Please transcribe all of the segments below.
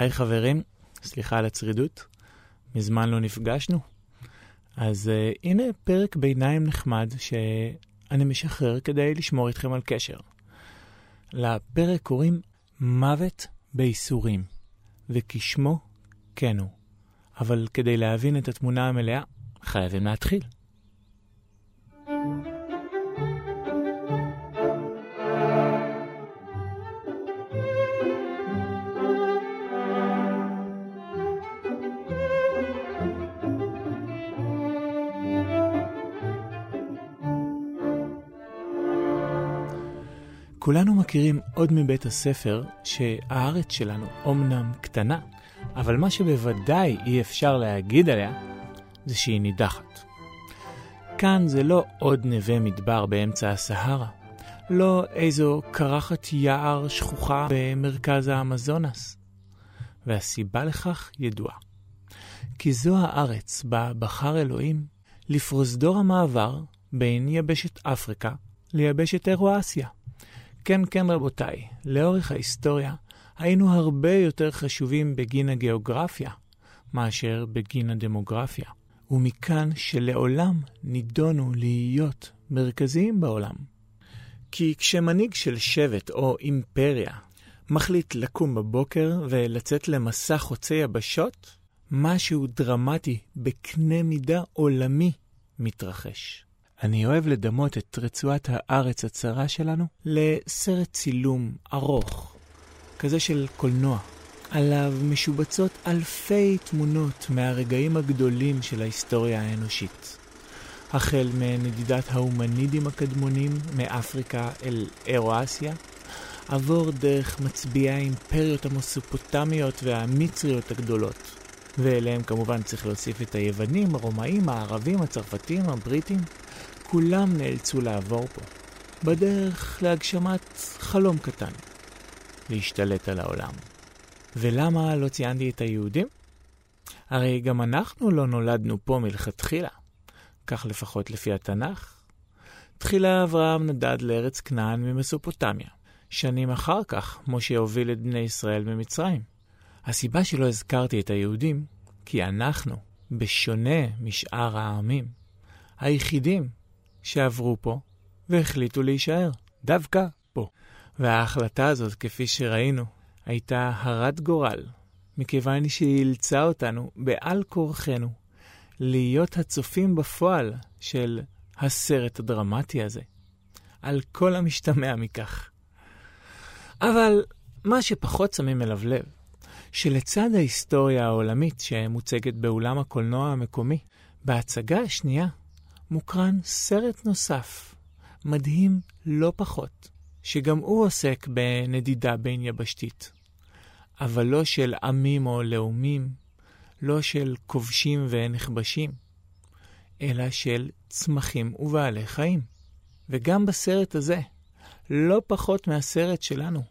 היי חברים, סליחה על הצרידות, מזמן לא נפגשנו. אז uh, הנה פרק ביניים נחמד שאני משחרר כדי לשמור איתכם על קשר. לפרק קוראים מוות בייסורים, וכשמו כן הוא. אבל כדי להבין את התמונה המלאה, חייבים להתחיל. כולנו מכירים עוד מבית הספר שהארץ שלנו אומנם קטנה, אבל מה שבוודאי אי אפשר להגיד עליה זה שהיא נידחת. כאן זה לא עוד נווה מדבר באמצע הסהרה, לא איזו קרחת יער שכוחה במרכז האמזונס. והסיבה לכך ידועה. כי זו הארץ בה בחר אלוהים לפרוזדור המעבר בין יבשת אפריקה ליבשת אירואסיה. כן, כן, רבותיי, לאורך ההיסטוריה היינו הרבה יותר חשובים בגין הגיאוגרפיה מאשר בגין הדמוגרפיה. ומכאן שלעולם נידונו להיות מרכזיים בעולם. כי כשמנהיג של שבט או אימפריה מחליט לקום בבוקר ולצאת למסע חוצה יבשות, משהו דרמטי בקנה מידה עולמי מתרחש. אני אוהב לדמות את רצועת הארץ הצרה שלנו לסרט צילום ארוך, כזה של קולנוע. עליו משובצות אלפי תמונות מהרגעים הגדולים של ההיסטוריה האנושית. החל מנדידת ההומנידים הקדמונים מאפריקה אל אירואסיה, עבור דרך מצביעי האימפריות המסופוטמיות והמצריות הגדולות. ואליהם כמובן צריך להוסיף את היוונים, הרומאים, הערבים, הצרפתים, הבריטים, כולם נאלצו לעבור פה, בדרך להגשמת חלום קטן, להשתלט על העולם. ולמה לא ציינתי את היהודים? הרי גם אנחנו לא נולדנו פה מלכתחילה, כך לפחות לפי התנ"ך. תחילה אברהם נדד לארץ כנען ממסופוטמיה. שנים אחר כך, משה הוביל את בני ישראל ממצרים. הסיבה שלא הזכרתי את היהודים, כי אנחנו, בשונה משאר העמים, היחידים שעברו פה והחליטו להישאר, דווקא פה. וההחלטה הזאת, כפי שראינו, הייתה הרת גורל, מכיוון שהיא אילצה אותנו, בעל כורחנו, להיות הצופים בפועל של הסרט הדרמטי הזה, על כל המשתמע מכך. אבל מה שפחות שמים אליו לב, שלצד ההיסטוריה העולמית שמוצגת באולם הקולנוע המקומי, בהצגה השנייה מוקרן סרט נוסף, מדהים לא פחות, שגם הוא עוסק בנדידה בין יבשתית. אבל לא של עמים או לאומים, לא של כובשים ונכבשים, אלא של צמחים ובעלי חיים. וגם בסרט הזה, לא פחות מהסרט שלנו,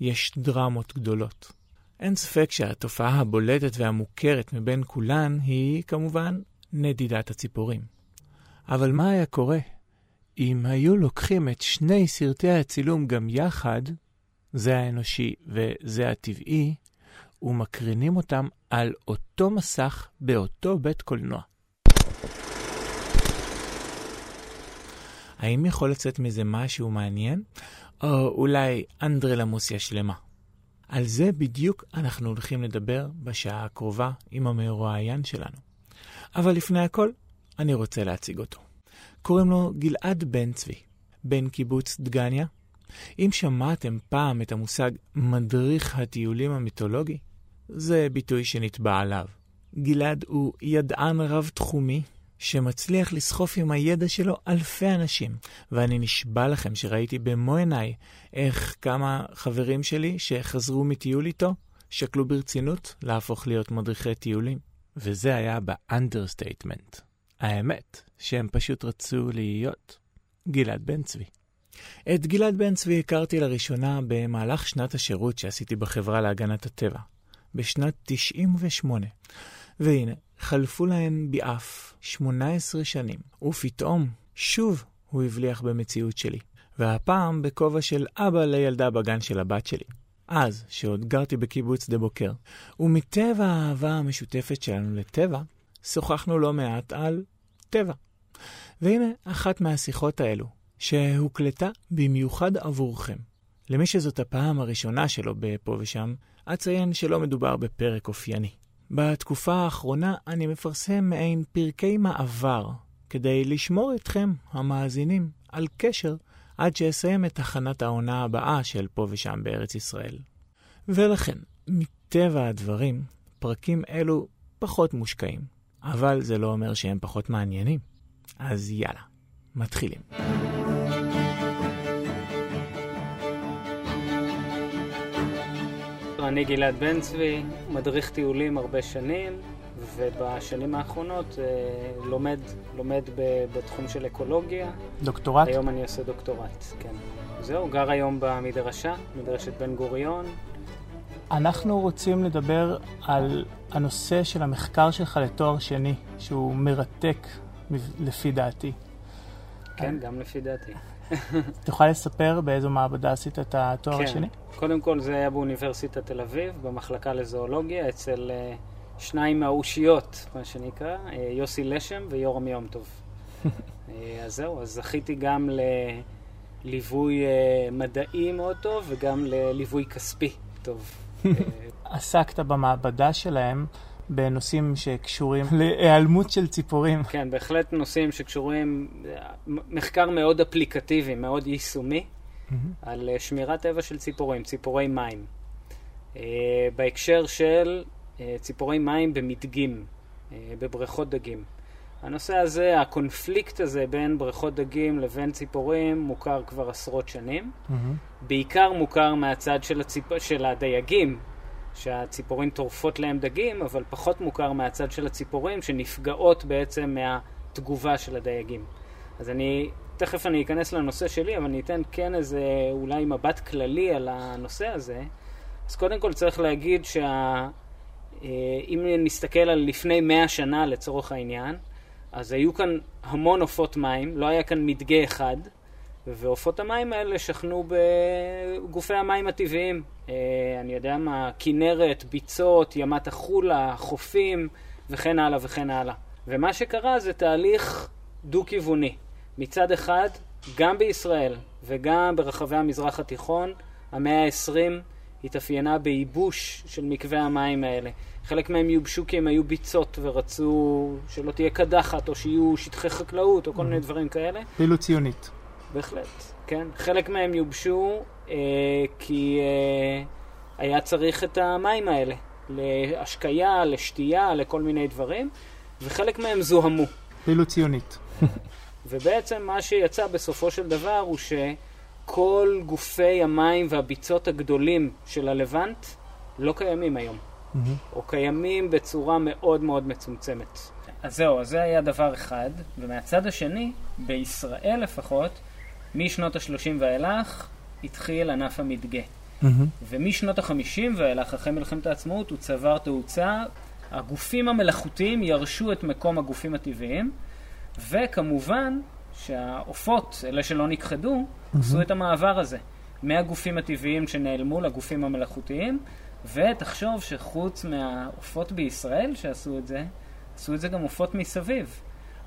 יש דרמות גדולות. אין ספק שהתופעה הבולטת והמוכרת מבין כולן היא כמובן נדידת הציפורים. אבל מה היה קורה אם היו לוקחים את שני סרטי הצילום גם יחד, זה האנושי וזה הטבעי, ומקרינים אותם על אותו מסך באותו בית קולנוע? האם יכול לצאת מזה משהו מעניין? או אולי אנדרלמוסיה שלמה? על זה בדיוק אנחנו הולכים לדבר בשעה הקרובה עם המרואיין שלנו. אבל לפני הכל, אני רוצה להציג אותו. קוראים לו גלעד בן צבי, בן קיבוץ דגניה. אם שמעתם פעם את המושג מדריך הטיולים המיתולוגי, זה ביטוי שנתבע עליו. גלעד הוא ידען רב-תחומי שמצליח לסחוף עם הידע שלו אלפי אנשים, ואני נשבע לכם שראיתי במו עיניי איך כמה חברים שלי שחזרו מטיול איתו שקלו ברצינות להפוך להיות מדריכי טיולים. וזה היה ב understatement. האמת שהם פשוט רצו להיות גלעד בן צבי. את גלעד בן צבי הכרתי לראשונה במהלך שנת השירות שעשיתי בחברה להגנת הטבע, בשנת 98. והנה, חלפו להן ביעף 18 שנים, ופתאום, שוב הוא הבליח במציאות שלי, והפעם בכובע של אבא לילדה בגן של הבת שלי. אז, שעוד גרתי בקיבוץ דה בוקר, ומטבע האהבה המשותפת שלנו לטבע, שוחחנו לא מעט על טבע. והנה אחת מהשיחות האלו, שהוקלטה במיוחד עבורכם. למי שזאת הפעם הראשונה שלו בפה ושם, אציין שלא מדובר בפרק אופייני. בתקופה האחרונה אני מפרסם מעין פרקי מעבר, כדי לשמור אתכם, המאזינים, על קשר עד שאסיים את הכנת העונה הבאה של פה ושם בארץ ישראל. ולכן, מטבע הדברים, פרקים אלו פחות מושקעים, אבל זה לא אומר שהם פחות מעניינים. אז יאללה, מתחילים. אני גלעד בן צבי, מדריך טיולים הרבה שנים, ובשנים האחרונות אה, לומד, לומד בתחום של אקולוגיה. דוקטורט? היום אני עושה דוקטורט, כן. זהו, גר היום במדרשה, מדרשת בן גוריון. אנחנו רוצים לדבר על הנושא של המחקר שלך לתואר שני, שהוא מרתק לפי דעתי. כן, גם לפי דעתי. תוכל לספר באיזו מעבדה עשית את התואר כן. השני? קודם כל זה היה באוניברסיטת תל אביב, במחלקה לזואולוגיה, אצל uh, שניים מהאושיות, מה שנקרא, uh, יוסי לשם ויורם יום טוב. uh, אז זהו, אז זכיתי גם לליווי uh, מדעי מאוד טוב וגם לליווי כספי טוב. עסקת במעבדה שלהם בנושאים שקשורים להיעלמות של ציפורים. כן, בהחלט נושאים שקשורים, מחקר מאוד אפליקטיבי, מאוד יישומי. על אה, שמירת טבע של ציפורים, ציפורי מים. Uh, בהקשר של uh, ציפורי מים במדגים, uh, בבריכות דגים. הנושא הזה, הקונפליקט הזה בין בריכות דגים לבין ציפורים מוכר כבר עשרות שנים. Mm-hmm. בעיקר מוכר מהצד של, הציפ... של הדייגים, שהציפורים טורפות להם דגים, אבל פחות מוכר מהצד של הציפורים שנפגעות בעצם מהתגובה של הדייגים. אז אני, תכף אני אכנס לנושא שלי, אבל אני אתן כן איזה אולי מבט כללי על הנושא הזה. אז קודם כל צריך להגיד שאם שה... נסתכל על לפני מאה שנה לצורך העניין, אז היו כאן המון עופות מים, לא היה כאן מדגה אחד, ועופות המים האלה שכנו בגופי המים הטבעיים. אה, אני יודע מה, כנרת, ביצות, ימת החולה, חופים, וכן הלאה וכן הלאה. ומה שקרה זה תהליך דו-כיווני. מצד אחד, גם בישראל וגם ברחבי המזרח התיכון, המאה ה-20 התאפיינה בייבוש של מקווי המים האלה. חלק מהם יובשו כי הם היו ביצות ורצו שלא תהיה קדחת או שיהיו שטחי חקלאות או כל מיני דברים כאלה. פעילות ציונית. בהחלט, כן. חלק מהם יובשו אה, כי אה, היה צריך את המים האלה להשקיה, לשתייה, לכל מיני דברים, וחלק מהם זוהמו. פעילות ציונית. ובעצם מה שיצא בסופו של דבר הוא שכל גופי המים והביצות הגדולים של הלבנט לא קיימים היום. Mm-hmm. או קיימים בצורה מאוד מאוד מצומצמת. אז זהו, אז זה היה דבר אחד, ומהצד השני, בישראל לפחות, משנות ה-30 ואילך התחיל ענף המדגה. Mm-hmm. ומשנות ה-50 ואילך, אחרי מלחמת העצמאות, הוא צבר תאוצה. הגופים המלאכותיים ירשו את מקום הגופים הטבעיים, וכמובן שהעופות, אלה שלא נכחדו, mm-hmm. עשו את המעבר הזה. מהגופים הטבעיים שנעלמו לגופים המלאכותיים, ותחשוב שחוץ מהעופות בישראל שעשו את זה, עשו את זה גם עופות מסביב.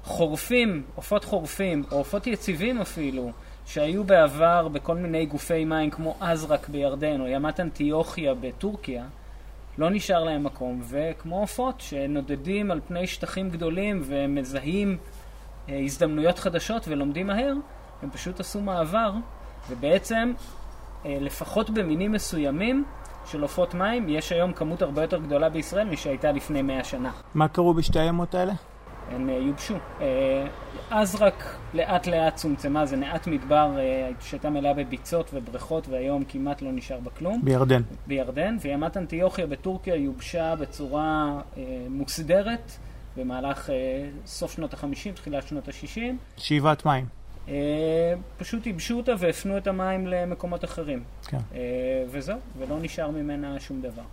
חורפים, עופות חורפים, או עופות יציבים אפילו, שהיו בעבר בכל מיני גופי מים כמו אזרק בירדן או ימת אנטיוכיה בטורקיה, לא נשאר להם מקום, וכמו עופות שנודדים על פני שטחים גדולים ומזהים אה, הזדמנויות חדשות ולומדים מהר, הם פשוט עשו מעבר, ובעצם, אה, לפחות במינים מסוימים של עופות מים, יש היום כמות הרבה יותר גדולה בישראל משהייתה לפני מאה שנה. מה קרו בשתי הימות האלה? הם אה, יובשו. אה, אז רק לאט לאט צומצמה, זה נעת מדבר אה, שהייתה מלאה בביצות ובריכות והיום כמעט לא נשאר בה כלום. בירדן. בירדן, וימת אנטיוכיה בטורקיה יובשה בצורה מוסדרת במהלך סוף שנות ה-50, תחילת שנות ה-60. שאיבת מים. פשוט ייבשו אותה והפנו את המים למקומות אחרים. כן. וזהו, ולא נשאר ממנה שום דבר.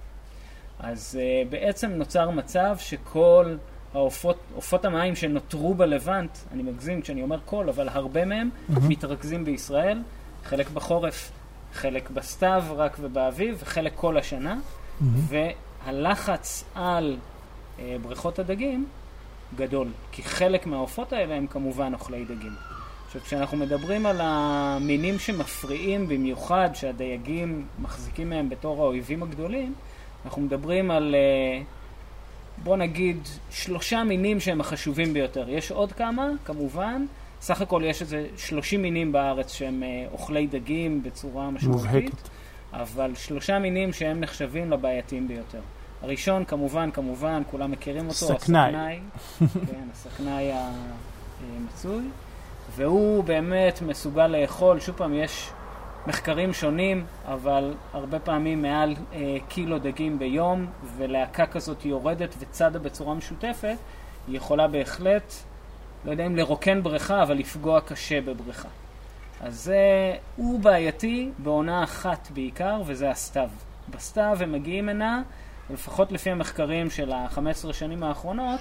אז בעצם נוצר מצב שכל... העופות, עופות המים שנותרו בלבנט, אני מגזים כשאני אומר כל, אבל הרבה מהם mm-hmm. מתרכזים בישראל, חלק בחורף, חלק בסתיו רק ובאביב, וחלק כל השנה, Mm-hmm. והלחץ על אה, בריכות הדגים גדול, כי חלק מהעופות האלה הם כמובן אוכלי דגים. עכשיו, כשאנחנו מדברים על המינים שמפריעים במיוחד, שהדייגים מחזיקים מהם בתור האויבים הגדולים, אנחנו מדברים על, אה, בוא נגיד, שלושה מינים שהם החשובים ביותר. יש עוד כמה, כמובן. סך הכל יש איזה 30 מינים בארץ שהם אה, אוכלי דגים בצורה משמעותית. מובהקת. אבל שלושה מינים שהם נחשבים לבעייתיים ביותר. הראשון, כמובן, כמובן, כולם מכירים אותו, סכנאי. הסכנאי, כן, הסכנאי המצוי, והוא באמת מסוגל לאכול, שוב פעם, יש מחקרים שונים, אבל הרבה פעמים מעל אה, קילו דגים ביום, ולהקה כזאת יורדת וצדה בצורה משותפת, היא יכולה בהחלט, לא יודע אם לרוקן בריכה, אבל לפגוע קשה בבריכה. אז זה, הוא בעייתי בעונה אחת בעיקר, וזה הסתיו. בסתיו הם מגיעים הנה, לפחות לפי המחקרים של ה-15 שנים האחרונות,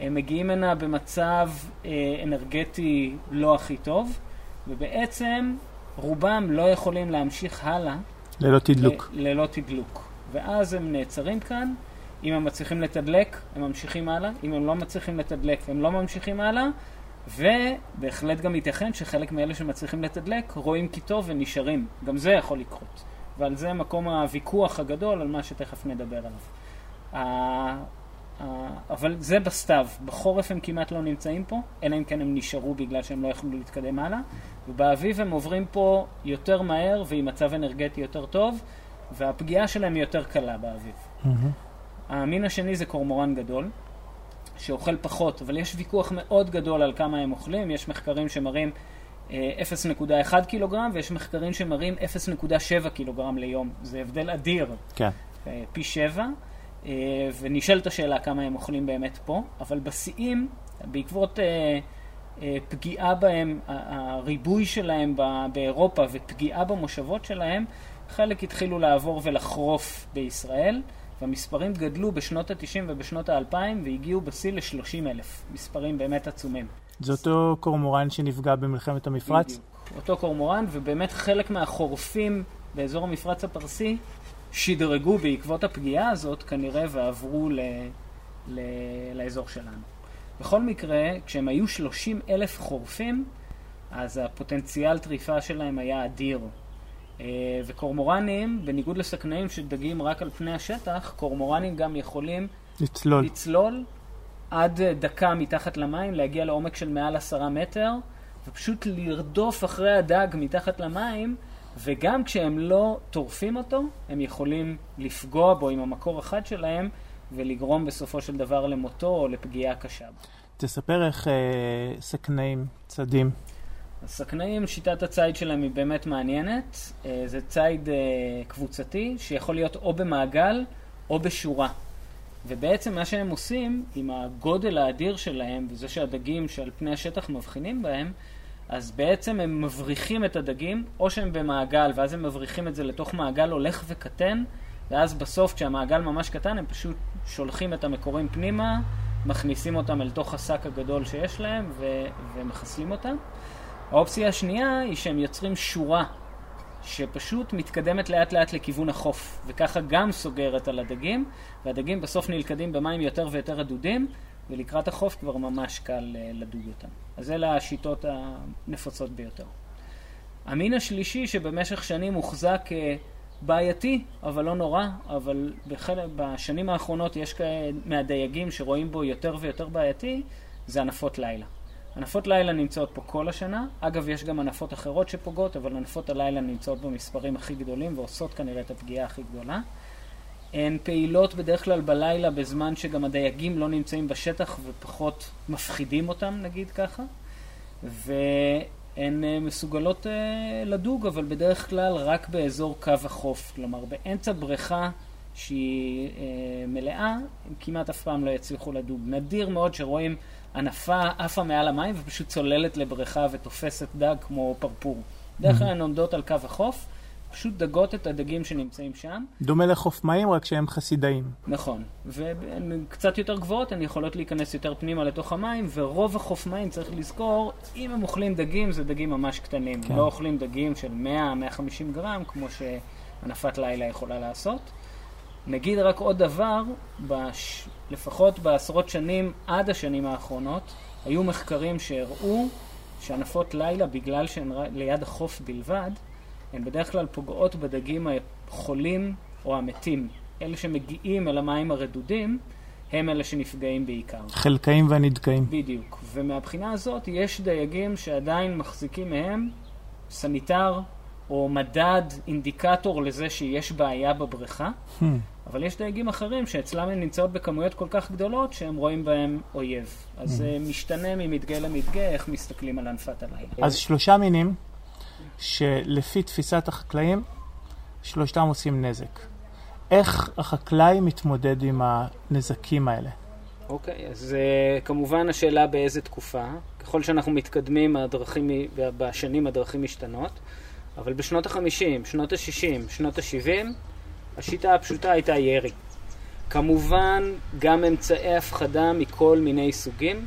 הם מגיעים הנה במצב אה, אנרגטי לא הכי טוב, ובעצם רובם לא יכולים להמשיך הלאה ללא תדלוק. ל- ללא תדלוק. ואז הם נעצרים כאן, אם הם מצליחים לתדלק, הם ממשיכים הלאה, אם הם לא מצליחים לתדלק, הם לא ממשיכים הלאה, ובהחלט גם ייתכן שחלק מאלה שמצליחים לתדלק רואים כי טוב ונשארים. גם זה יכול לקרות. ועל זה מקום הוויכוח הגדול, על מה שתכף נדבר עליו. אה, אבל זה בסתיו, בחורף הם כמעט לא נמצאים פה, אלא אם כן הם נשארו בגלל שהם לא יכלו להתקדם הלאה, ובאביב הם עוברים פה יותר מהר ועם מצב אנרגטי יותר טוב, והפגיעה שלהם היא יותר קלה באביב. Mm-hmm. המין השני זה קורמורן גדול, שאוכל פחות, אבל יש ויכוח מאוד גדול על כמה הם אוכלים, יש מחקרים שמראים אה, 0.1 קילוגרם ויש מחקרים שמראים 0.7 קילוגרם ליום, זה הבדל אדיר, כן. אה, פי שבע. ונשאלת השאלה כמה הם אוכלים באמת פה, אבל בשיאים, בעקבות אה, אה, פגיעה בהם, הריבוי שלהם באירופה ופגיעה במושבות שלהם, חלק התחילו לעבור ולחרוף בישראל, והמספרים גדלו בשנות ה-90 ובשנות ה-2000 והגיעו בשיא ל-30 אלף. מספרים באמת עצומים. זה אותו קורמורן שנפגע במלחמת המפרץ? בדיוק. אותו קורמורן, ובאמת חלק מהחורפים באזור המפרץ הפרסי שדרגו בעקבות הפגיעה הזאת כנראה ועברו ל, ל, לאזור שלנו. בכל מקרה, כשהם היו 30 אלף חורפים, אז הפוטנציאל טריפה שלהם היה אדיר. אה, וקורמורנים, בניגוד לסכנאים שדגים רק על פני השטח, קורמורנים גם יכולים לצלול. לצלול עד דקה מתחת למים, להגיע לעומק של מעל עשרה מטר, ופשוט לרדוף אחרי הדג מתחת למים, וגם כשהם לא טורפים אותו, הם יכולים לפגוע בו עם המקור החד שלהם, ולגרום בסופו של דבר למותו או לפגיעה קשה. תספר איך אה, סכנאים, צדים. הסכנאים, שיטת הציד שלהם היא באמת מעניינת. אה, זה ציד אה, קבוצתי שיכול להיות או במעגל או בשורה. ובעצם מה שהם עושים, עם הגודל האדיר שלהם, וזה שהדגים שעל פני השטח מבחינים בהם, אז בעצם הם מבריחים את הדגים, או שהם במעגל, ואז הם מבריחים את זה לתוך מעגל הולך וקטן, ואז בסוף, כשהמעגל ממש קטן, הם פשוט שולחים את המקורים פנימה, מכניסים אותם אל תוך השק הגדול שיש להם, ו- ומחסלים אותם. האופציה השנייה היא שהם יוצרים שורה שפשוט מתקדמת לאט לאט לכיוון החוף, וככה גם סוגרת על הדגים, והדגים בסוף נלכדים במים יותר ויותר רדודים, ולקראת החוף כבר ממש קל אה, לדוג אותם. אז אלה השיטות הנפוצות ביותר. המין השלישי שבמשך שנים הוחזק אה, בעייתי, אבל לא נורא, אבל בחלק, בשנים האחרונות יש כאלה מהדייגים שרואים בו יותר ויותר בעייתי, זה ענפות לילה. ענפות לילה נמצאות פה כל השנה. אגב, יש גם ענפות אחרות שפוגעות, אבל ענפות הלילה נמצאות במספרים הכי גדולים ועושות כנראה את הפגיעה הכי גדולה. הן פעילות בדרך כלל בלילה בזמן שגם הדייגים לא נמצאים בשטח ופחות מפחידים אותם, נגיד ככה. והן אה, מסוגלות אה, לדוג, אבל בדרך כלל רק באזור קו החוף. כלומר, באמצע בריכה שהיא אה, מלאה, הם כמעט אף פעם לא יצליחו לדוג. נדיר מאוד שרואים ענפה עפה מעל המים ופשוט צוללת לבריכה ותופסת דג כמו פרפור. בדרך כלל הן עומדות על קו החוף, פשוט דגות את הדגים שנמצאים שם. דומה לחוף מים, רק שהם חסידאים. נכון, והן קצת יותר גבוהות, הן יכולות להיכנס יותר פנימה לתוך המים, ורוב החוף מים, צריך לזכור, אם הם אוכלים דגים, זה דגים ממש קטנים. כן. לא אוכלים דגים של 100-150 גרם, כמו שענפת לילה יכולה לעשות. נגיד רק עוד דבר, בש... לפחות בעשרות שנים עד השנים האחרונות, היו מחקרים שהראו שענפות לילה, בגלל שהן ליד החוף בלבד, הן בדרך כלל פוגעות בדגים החולים או המתים. אלה שמגיעים אל המים הרדודים, הם אלה שנפגעים בעיקר. חלקאים והנדכאים. בדיוק. ומהבחינה הזאת יש דייגים שעדיין מחזיקים מהם סניטר או מדד, אינדיקטור לזה שיש בעיה בבריכה, hmm. אבל יש דייגים אחרים שאצלם הן נמצאות בכמויות כל כך גדולות שהם רואים בהם אויב. אז זה hmm. משתנה ממדגה למדגה איך מסתכלים על ענפת הלילה. אז שלושה מינים שלפי תפיסת החקלאים, שלושתם עושים נזק. איך החקלאי מתמודד עם הנזקים האלה? אוקיי, okay, אז uh, כמובן השאלה באיזה תקופה. ככל שאנחנו מתקדמים הדרכים, בשנים הדרכים משתנות. אבל בשנות ה-50, שנות ה-60, שנות ה-70, השיטה הפשוטה הייתה ירי. כמובן, גם אמצעי הפחדה מכל מיני סוגים.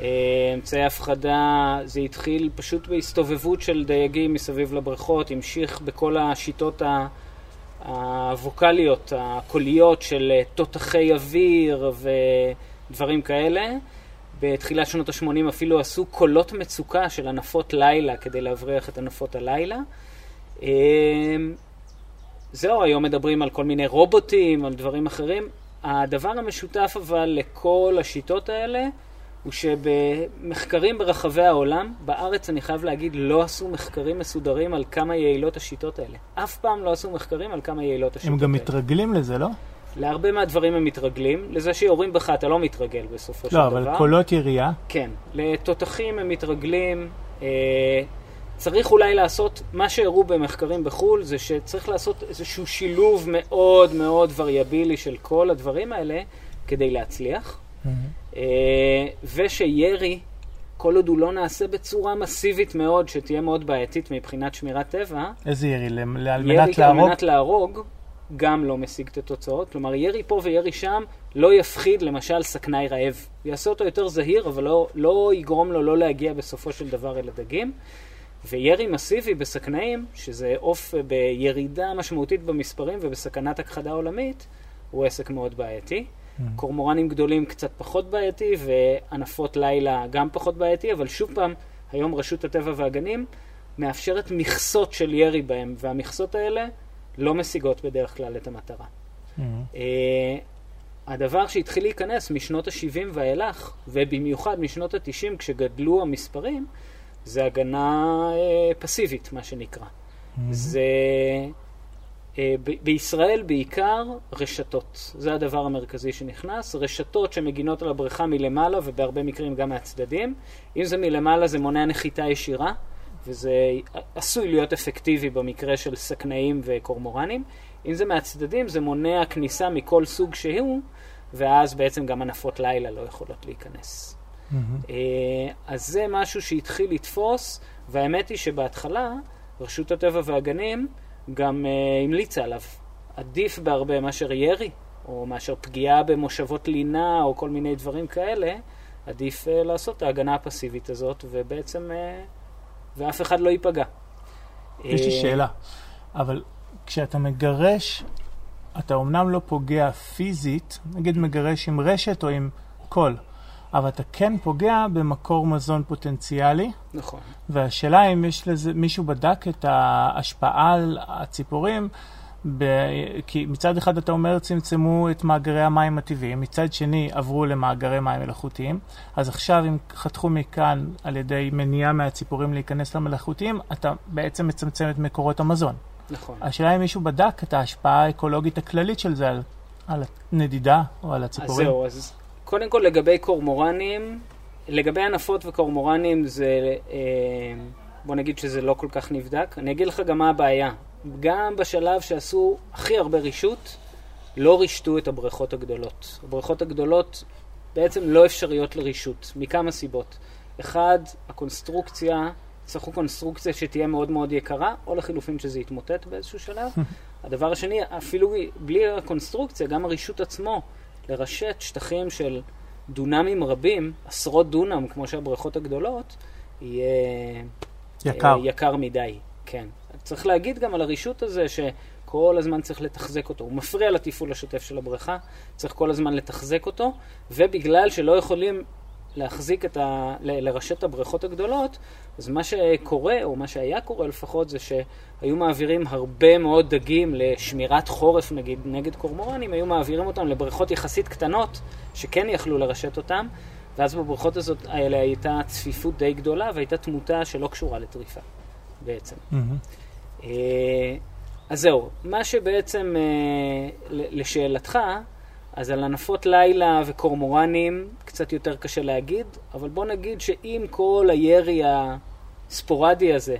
אה, אמצעי הפחדה, זה התחיל פשוט בהסתובבות של דייגים מסביב לבריכות, המשיך בכל השיטות הווקאליות, הקוליות של אה, תותחי אוויר ודברים כאלה. בתחילת שנות ה-80 אפילו עשו קולות מצוקה של ענפות לילה כדי להבריח את ענפות הלילה. אמ, זהו, היום מדברים על כל מיני רובוטים, על דברים אחרים. הדבר המשותף אבל לכל השיטות האלה הוא שבמחקרים ברחבי העולם, בארץ אני חייב להגיד, לא עשו מחקרים מסודרים על כמה יעילות השיטות האלה. אף פעם לא עשו מחקרים על כמה יעילות השיטות האלה. הם גם מתרגלים לזה, לא? להרבה מהדברים הם מתרגלים. לזה שיורים בך אתה לא מתרגל בסופו לא, של דבר. לא, אבל קולות ירייה? כן. לתותחים הם מתרגלים. אה, צריך אולי לעשות, מה שהראו במחקרים בחו"ל זה שצריך לעשות איזשהו שילוב מאוד מאוד וריאבילי של כל הדברים האלה כדי להצליח. Mm-hmm. אה, ושירי, כל עוד הוא לא נעשה בצורה מסיבית מאוד, שתהיה מאוד בעייתית מבחינת שמירת טבע. איזה ירי? על מנת להרוג? ירי על מנת להרוג, גם לא משיג את התוצאות. כלומר, ירי פה וירי שם לא יפחיד למשל סכנאי רעב. יעשה אותו יותר זהיר, אבל לא, לא יגרום לו לא להגיע בסופו של דבר אל הדגים. וירי מסיבי בסכנאים, שזה עוף בירידה משמעותית במספרים ובסכנת הכחדה עולמית, הוא עסק מאוד בעייתי. Mm. קורמורנים גדולים קצת פחות בעייתי, וענפות לילה גם פחות בעייתי, אבל שוב פעם, היום רשות הטבע והגנים מאפשרת מכסות של ירי בהם, והמכסות האלה לא משיגות בדרך כלל את המטרה. Mm-hmm. הדבר שהתחיל להיכנס משנות ה-70 ואילך, ובמיוחד משנות ה-90 כשגדלו המספרים, זה הגנה uh, פסיבית, מה שנקרא. Mm-hmm. זה בישראל בעיקר רשתות. זה הדבר המרכזי שנכנס. רשתות שמגינות על הבריכה מלמעלה ובהרבה מקרים גם מהצדדים. אם זה מלמעלה זה מונע נחיתה ישירה. וזה עשוי להיות אפקטיבי במקרה של סכנאים וקורמורנים. אם זה מהצדדים, זה מונע כניסה מכל סוג שהוא, ואז בעצם גם ענפות לילה לא יכולות להיכנס. Mm-hmm. אז זה משהו שהתחיל לתפוס, והאמת היא שבהתחלה רשות הטבע והגנים גם uh, המליצה עליו. עדיף בהרבה מאשר ירי, או מאשר פגיעה במושבות לינה, או כל מיני דברים כאלה, עדיף uh, לעשות את ההגנה הפסיבית הזאת, ובעצם... Uh, ואף אחד לא ייפגע. יש לי אה, שאלה, אבל כשאתה מגרש, אתה אומנם לא פוגע פיזית, נגיד מגרש עם רשת או עם קול, אבל אתה כן פוגע במקור מזון פוטנציאלי. נכון. והשאלה אם יש לזה, מישהו בדק את ההשפעה על הציפורים ב... כי מצד אחד אתה אומר צמצמו את מאגרי המים הטבעיים, מצד שני עברו למאגרי מים מלאכותיים, אז עכשיו אם חתכו מכאן על ידי מניעה מהציפורים להיכנס למלאכותיים, אתה בעצם מצמצם את מקורות המזון. נכון. השאלה אם מישהו בדק את ההשפעה האקולוגית הכללית של זה על, על הנדידה או על הציפורים. אז זהו, אז קודם כל לגבי קורמורנים, לגבי ענפות וקורמורנים זה, אה, בוא נגיד שזה לא כל כך נבדק. אני אגיד לך גם מה הבעיה. גם בשלב שעשו הכי הרבה רישות, לא רישתו את הבריכות הגדולות. הבריכות הגדולות בעצם לא אפשריות לרישות, מכמה סיבות. אחד, הקונסטרוקציה יצטרכו קונסטרוקציה שתהיה מאוד מאוד יקרה, או לחילופין שזה יתמוטט באיזשהו שלב. הדבר השני, אפילו בלי הקונסטרוקציה, גם הרישות עצמו, לרשת שטחים של דונמים רבים, עשרות דונם, כמו שהבריכות הגדולות, יהיה יקר, אה, יקר מדי. כן. צריך להגיד גם על הרישות הזה, שכל הזמן צריך לתחזק אותו. הוא מפריע לתפעול השוטף של הבריכה, צריך כל הזמן לתחזק אותו, ובגלל שלא יכולים להחזיק את ה... לרשת הבריכות הגדולות, אז מה שקורה, או מה שהיה קורה לפחות, זה שהיו מעבירים הרבה מאוד דגים לשמירת חורף, נגיד, נגד קורמורנים, היו מעבירים אותם לבריכות יחסית קטנות, שכן יכלו לרשת אותם, ואז בבריכות הזאת האלה הייתה צפיפות די גדולה, והייתה תמותה שלא קשורה לטריפה, בעצם. Mm-hmm. אז זהו, מה שבעצם, אה, לשאלתך, אז על ענפות לילה וקורמורנים קצת יותר קשה להגיד, אבל בוא נגיד שעם כל הירי הספורדי הזה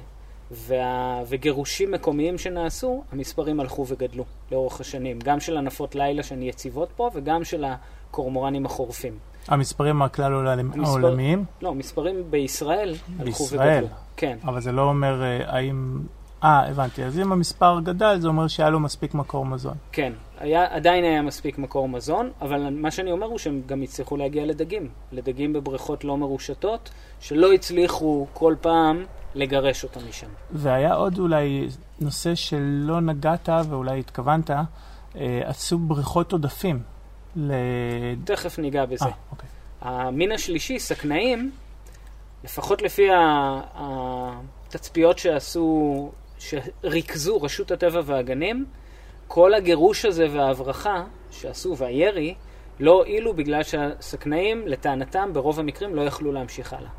וה... וגירושים מקומיים שנעשו, המספרים הלכו וגדלו לאורך השנים, גם של ענפות לילה שהן יציבות פה וגם של הקורמורנים החורפים. המספרים הכלל המספר... העולמיים? לא, מספרים בישראל, בישראל הלכו וגדלו. כן. אבל זה לא אומר אה, האם אה, הבנתי. אז אם המספר גדל, זה אומר שהיה לו מספיק מקור מזון. כן, היה, עדיין היה מספיק מקור מזון, אבל מה שאני אומר הוא שהם גם הצליחו להגיע לדגים. לדגים בבריכות לא מרושתות, שלא הצליחו כל פעם לגרש אותם משם. והיה עוד אולי נושא שלא נגעת ואולי התכוונת, אה, עשו בריכות עודפים. ל... תכף ניגע בזה. אה, אוקיי. המין השלישי, סכנאים, לפחות לפי התצפיות שעשו שריכזו רשות הטבע והגנים, כל הגירוש הזה וההברחה שעשו והירי לא הועילו בגלל שהסכנאים, לטענתם, ברוב המקרים לא יכלו להמשיך הלאה.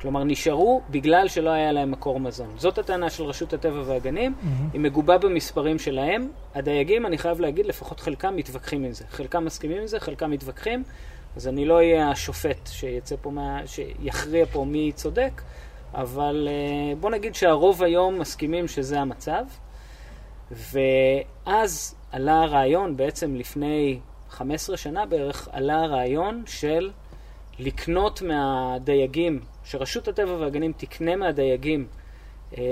כלומר, נשארו בגלל שלא היה להם מקור מזון. זאת הטענה של רשות הטבע והגנים, mm-hmm. היא מגובה במספרים שלהם. הדייגים, אני חייב להגיד, לפחות חלקם מתווכחים עם זה. חלקם מסכימים עם זה, חלקם מתווכחים, אז אני לא אהיה השופט שיצא פה מה... שיכריע פה מי צודק, אבל אה, בוא נגיד שהרוב היום מסכימים שזה המצב, ואז עלה הרעיון, בעצם לפני 15 שנה בערך, עלה הרעיון של לקנות מהדייגים, שרשות הטבע והגנים תקנה מהדייגים אה,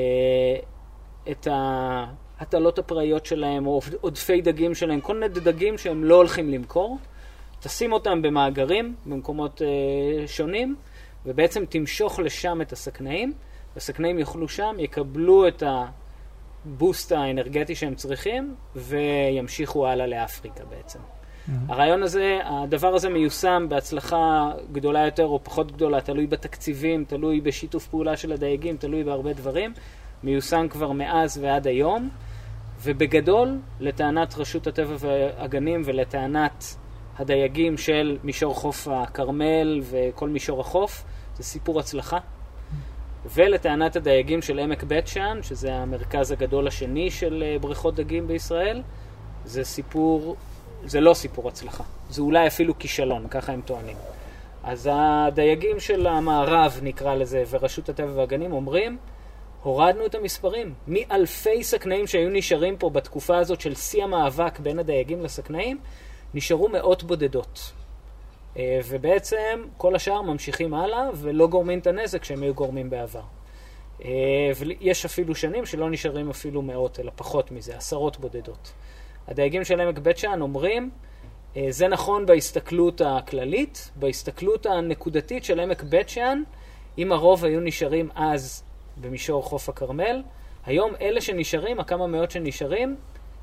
את ההטלות הפראיות שלהם, או עודפי דגים שלהם, כל מיני דגים שהם לא הולכים למכור, תשים אותם במאגרים במקומות אה, שונים, ובעצם תמשוך לשם את הסכנאים, והסכנאים יאכלו שם, יקבלו את הבוסט האנרגטי שהם צריכים, וימשיכו הלאה לאפריקה בעצם. Mm-hmm. הרעיון הזה, הדבר הזה מיושם בהצלחה גדולה יותר או פחות גדולה, תלוי בתקציבים, תלוי בשיתוף פעולה של הדייגים, תלוי בהרבה דברים. מיושם כבר מאז ועד היום, ובגדול, לטענת רשות הטבע והגנים ולטענת הדייגים של מישור חוף הכרמל וכל מישור החוף, זה סיפור הצלחה. ולטענת הדייגים של עמק בית שאן, שזה המרכז הגדול השני של אה, בריכות דגים בישראל, זה סיפור, זה לא סיפור הצלחה. זה אולי אפילו כישלון, ככה הם טוענים. אז הדייגים של המערב, נקרא לזה, ורשות הטבע והגנים אומרים, הורדנו את המספרים. מאלפי סכנאים שהיו נשארים פה בתקופה הזאת של שיא המאבק בין הדייגים לסכנאים, נשארו מאות בודדות. אה, ובעצם כל השאר ממשיכים הלאה ולא גורמים את הנזק שהם היו גורמים בעבר. אה, ויש אפילו שנים שלא נשארים אפילו מאות, אלא פחות מזה, עשרות בודדות. הדייגים של עמק בית שאן אומרים, אה, זה נכון בהסתכלות הכללית, בהסתכלות הנקודתית של עמק בית שאן, אם הרוב היו נשארים אז במישור חוף הכרמל, היום אלה שנשארים, הכמה מאות שנשארים,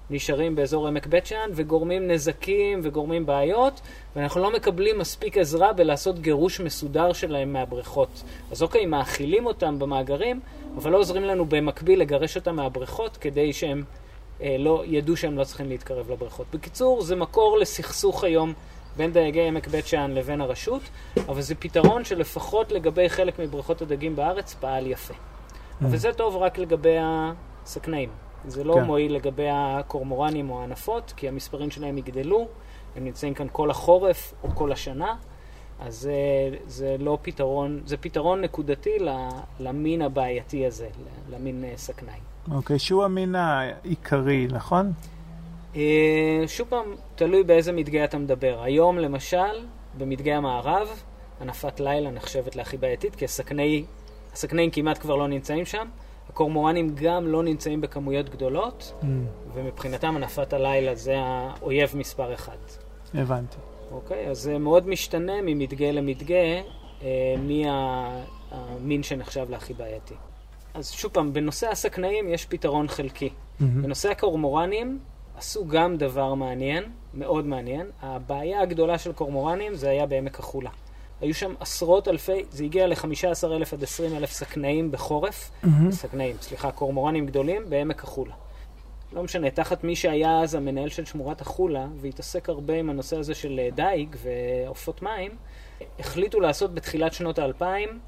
נשארים באזור עמק בית שאן וגורמים נזקים וגורמים בעיות, ואנחנו לא מקבלים מספיק עזרה בלעשות גירוש מסודר שלהם מהבריכות. אז אוקיי, מאכילים אותם במאגרים, אבל לא עוזרים לנו במקביל לגרש אותם מהבריכות כדי שהם אה, לא ידעו שהם לא צריכים להתקרב לבריכות. בקיצור, זה מקור לסכסוך היום בין דייגי עמק בית שאן לבין הרשות, אבל זה פתרון שלפחות לגבי חלק מבריכות הדגים בארץ פעל יפה. Mm. אבל זה טוב רק לגבי הסכנאים. זה לא כן. מועיל לגבי הקורמורנים או הענפות, כי המספרים שלהם יגדלו, הם נמצאים כאן כל החורף או כל השנה, אז זה, זה לא פתרון, זה פתרון נקודתי למין הבעייתי הזה, למין אה, סכנאי. אוקיי, okay, שהוא המין העיקרי, נכון? Uh, שוב פעם, תלוי באיזה מדגה אתה מדבר. היום, למשל, במדגה המערב, ענפת לילה נחשבת להכי בעייתית, כי הסכנאי הסכנאים כמעט כבר לא נמצאים שם, הקורמורנים גם לא נמצאים בכמויות גדולות, Mm, ומבחינתם הנפת הלילה זה האויב מספר אחד. הבנתי. אוקיי? אז זה מאוד משתנה ממדגה למדגה, אה, מי המין שנחשב להכי בעייתי. אז שוב פעם, בנושא הסכנאים יש פתרון חלקי. מהמם. בנושא הקורמורנים עשו גם דבר מעניין, מאוד מעניין. הבעיה הגדולה של קורמורנים זה היה בעמק החולה. היו שם עשרות אלפי, זה הגיע ל-15,000 עד 20,000 סכנאים בחורף, מהמם. סכנאים, סליחה, קורמורנים גדולים בעמק החולה. לא משנה, תחת מי שהיה אז המנהל של שמורת החולה, והתעסק הרבה עם הנושא הזה של אה, דייג ועופות מים, החליטו לעשות בתחילת שנות האלפיים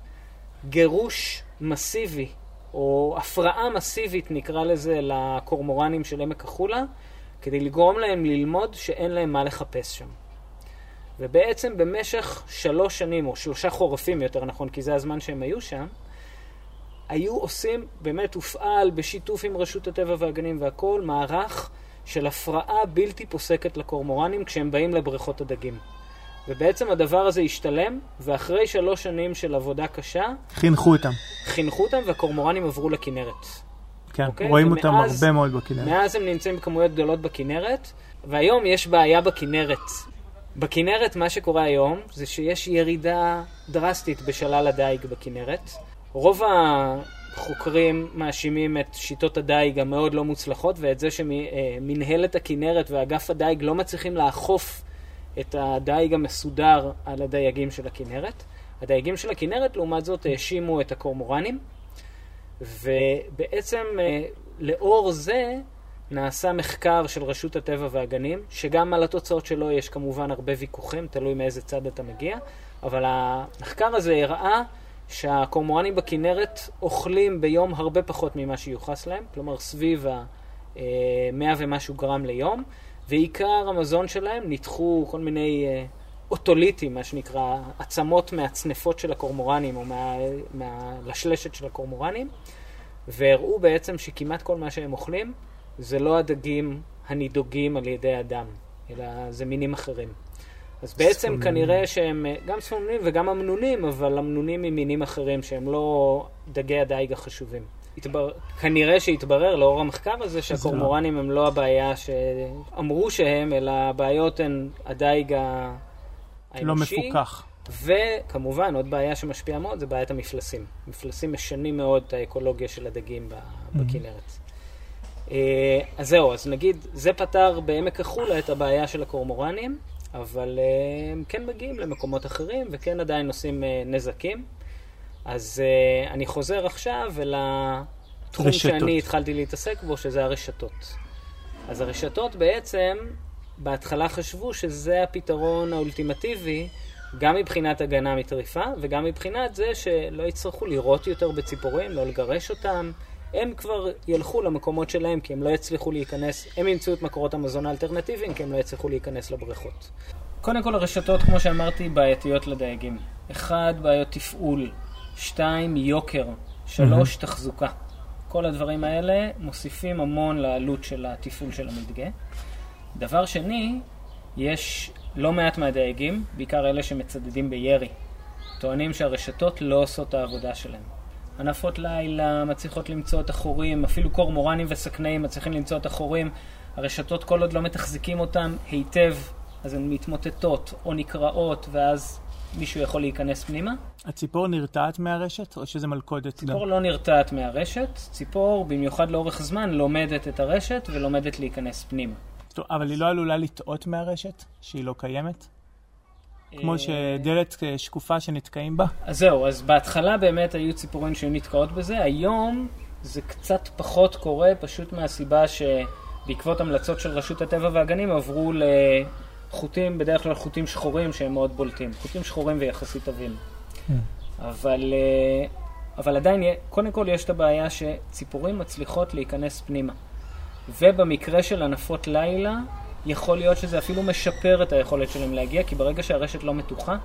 גירוש מסיבי, או הפרעה מסיבית נקרא לזה, לקורמורנים של עמק החולה, כדי לגרום להם ללמוד שאין להם מה לחפש שם. ובעצם במשך שלוש שנים, או שלושה חורפים יותר נכון, כי זה הזמן שהם היו שם, היו עושים, באמת הופעל בשיתוף עם רשות הטבע והגנים והכול, מערך של הפרעה בלתי פוסקת לקורמורנים כשהם באים לבריכות הדגים. ובעצם הדבר הזה השתלם, ואחרי שלוש שנים של עבודה קשה, חינכו אותם. חינכו אותם והקורמורנים עברו לכנרת. כן, אוקיי, רואים אותם ומאז- הרבה מאוד בכנרת. מאז הם נמצאים בכמויות גדולות בכנרת, והיום יש בעיה בכנרת. בכנרת, מה שקורה היום, זה שיש ירידה דרסטית בשלל הדייג בכנרת. רוב החוקרים מאשימים את שיטות הדייג המאוד לא מוצלחות, ואת זה שמנהלת הכנרת ואגף הדייג לא מצליחים לאכוף את הדייג המסודר על הדייגים של הכנרת. הדייגים של הכנרת, לעומת זאת, האשימו את הקורמורנים, ובעצם אה, לאור זה נעשה מחקר של רשות הטבע והגנים, שגם על התוצאות שלו יש כמובן הרבה ויכוחים, תלוי מאיזה צד אתה מגיע, אבל המחקר הזה הראה שהקורמורנים בכנרת אוכלים ביום הרבה פחות ממה שיוחס להם, כלומר סביב ה-100 ומשהו גרם ליום, ועיקר המזון שלהם ניתחו כל מיני אה, אוטוליטים, מה שנקרא, עצמות מהצנפות של הקורמורנים או מה- מהלשלשת של הקורמורנים, והראו בעצם שכמעט כל מה שהם אוכלים זה לא הדגים הנידוגים על ידי אדם, אלא זה מינים אחרים. אז בעצם ספוננים. כנראה שהם אה, גם ספוננים וגם אמנונים, אבל אמנונים ממינים אחרים שהם לא דגי הדייג החשובים. התבר... כנראה שהתברר לאור המחקר הזה שהקורמורנים הם לא הבעיה שאמרו שהם, אלא הבעיות הן הדייג ה- לא האנושי. מפוקח. וכמובן, עוד בעיה שמשפיעה מאוד זה בעיית המפלסים. מפלסים משנים מאוד את האקולוגיה של הדגים בכנרת. אה, אז זהו, אז נגיד, זה פתר בעמק החולה את הבעיה של הקורמורנים, אבל אה, הם כן מגיעים למקומות אחרים וכן עדיין עושים אה, נזקים. אז אני חוזר עכשיו אל התחום רשתות. שאני התחלתי להתעסק בו, שזה הרשתות. אז הרשתות בעצם, בהתחלה חשבו שזה הפתרון האולטימטיבי, גם מבחינת הגנה מטריפה, וגם מבחינת זה שלא יצטרכו לירות יותר בציפורים, לא לגרש אותם. הם כבר ילכו למקומות שלהם, כי הם לא יצליחו להיכנס, הם ימצאו את מקורות המזון האלטרנטיביים, כי הם לא יצליחו להיכנס לבריכות. קודם כל, הרשתות, כמו שאמרתי, בעייתיות לדייגים. אחד, בעיות תפעול. שתיים, יוקר. שלוש, תחזוקה. כל הדברים האלה מוסיפים המון לעלות של התפעול של המדגה. דבר שני, יש לא מעט מהדייגים, בעיקר אלה שמצדדים בירי, טוענים שהרשתות לא עושות את העבודה שלהם. ענפות לילה מצליחות למצוא את החורים, אפילו קורמורנים וסכנאים מצליחים למצוא את החורים. הרשתות, כל עוד לא מתחזקים אותם היטב, אז הן מתמוטטות או נקרעות, ואז מישהו יכול להיכנס פנימה. הציפור נרתעת מהרשת, או שזה מלכודת? ציפור לא נרתעת מהרשת, ציפור, במיוחד לאורך זמן, לומדת את הרשת ולומדת להיכנס פנימה. טוב, אבל היא לא עלולה לטעות מהרשת? שהיא לא קיימת? כמו אה, שדלת אה, שקופה שנתקעים בה? אז זהו, אז בהתחלה באמת היו ציפורים שהיו נתקעות בזה, היום זה קצת פחות קורה, פשוט מהסיבה שבעקבות המלצות של רשות הטבע והגנים עברו לחוטים, בדרך כלל חוטים שחורים שהם מאוד בולטים, חוטים שחורים ויחסית עבים. אבל, אה, אבל עדיין, קודם כל יש את הבעיה שציפורים מצליחות להיכנס פנימה. ובמקרה של ענפות לילה, יכול להיות שזה אפילו משפר את היכולת שלהם להגיע, כי ברגע שהרשת לא מתוחה,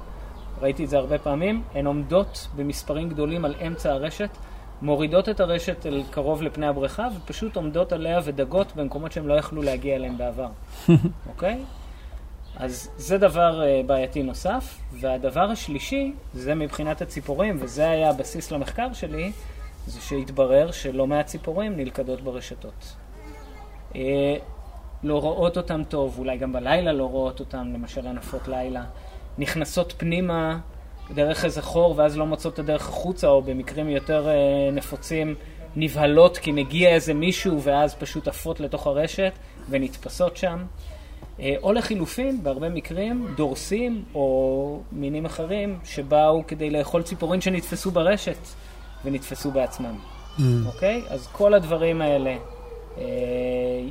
ראיתי את זה הרבה פעמים, הן עומדות במספרים גדולים על אמצע הרשת, מורידות את הרשת אל קרוב לפני הבריכה, ופשוט עומדות עליה ודגות במקומות שהם לא יכלו להגיע אליהם בעבר, אוקיי? אז זה דבר uh, בעייתי נוסף, והדבר השלישי, זה מבחינת הציפורים, וזה היה הבסיס למחקר שלי, זה שהתברר שלא מעט ציפורים נלכדות ברשתות. Uh, לא רואות אותם טוב, אולי גם בלילה לא רואות אותם, למשל ענפות לילה. נכנסות פנימה דרך איזה חור ואז לא מוצאות את הדרך החוצה, או במקרים יותר uh, נפוצים נבהלות כי מגיע איזה מישהו ואז פשוט עפות לתוך הרשת ונתפסות שם. אה, או לחילופין, בהרבה מקרים, דורסים או מינים אחרים שבאו כדי לאכול ציפורים שנתפסו ברשת ונתפסו בעצמם. Mm. אוקיי? אז כל הדברים האלה אה,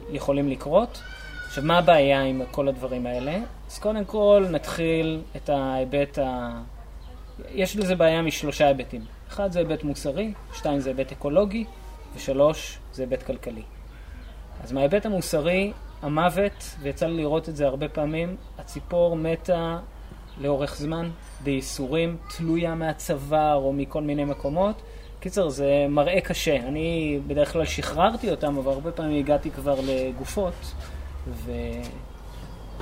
יכולים לקרות. עכשיו, מה הבעיה עם כל הדברים האלה? אז קודם כל נתחיל את ההיבט ה... יש לזה בעיה משלושה היבטים. אחד זה היבט מוסרי, שתיים זה היבט אקולוגי, ושלוש זה היבט כלכלי. אז מההיבט המוסרי, המוות, ויצא לי לראות את זה הרבה פעמים, הציפור מתה לאורך זמן, בייסורים, תלויה מהצוואר או מכל מיני מקומות. קיצר, זה מראה קשה. אני בדרך כלל שחררתי אותם, אבל הרבה פעמים הגעתי כבר לגופות, ו...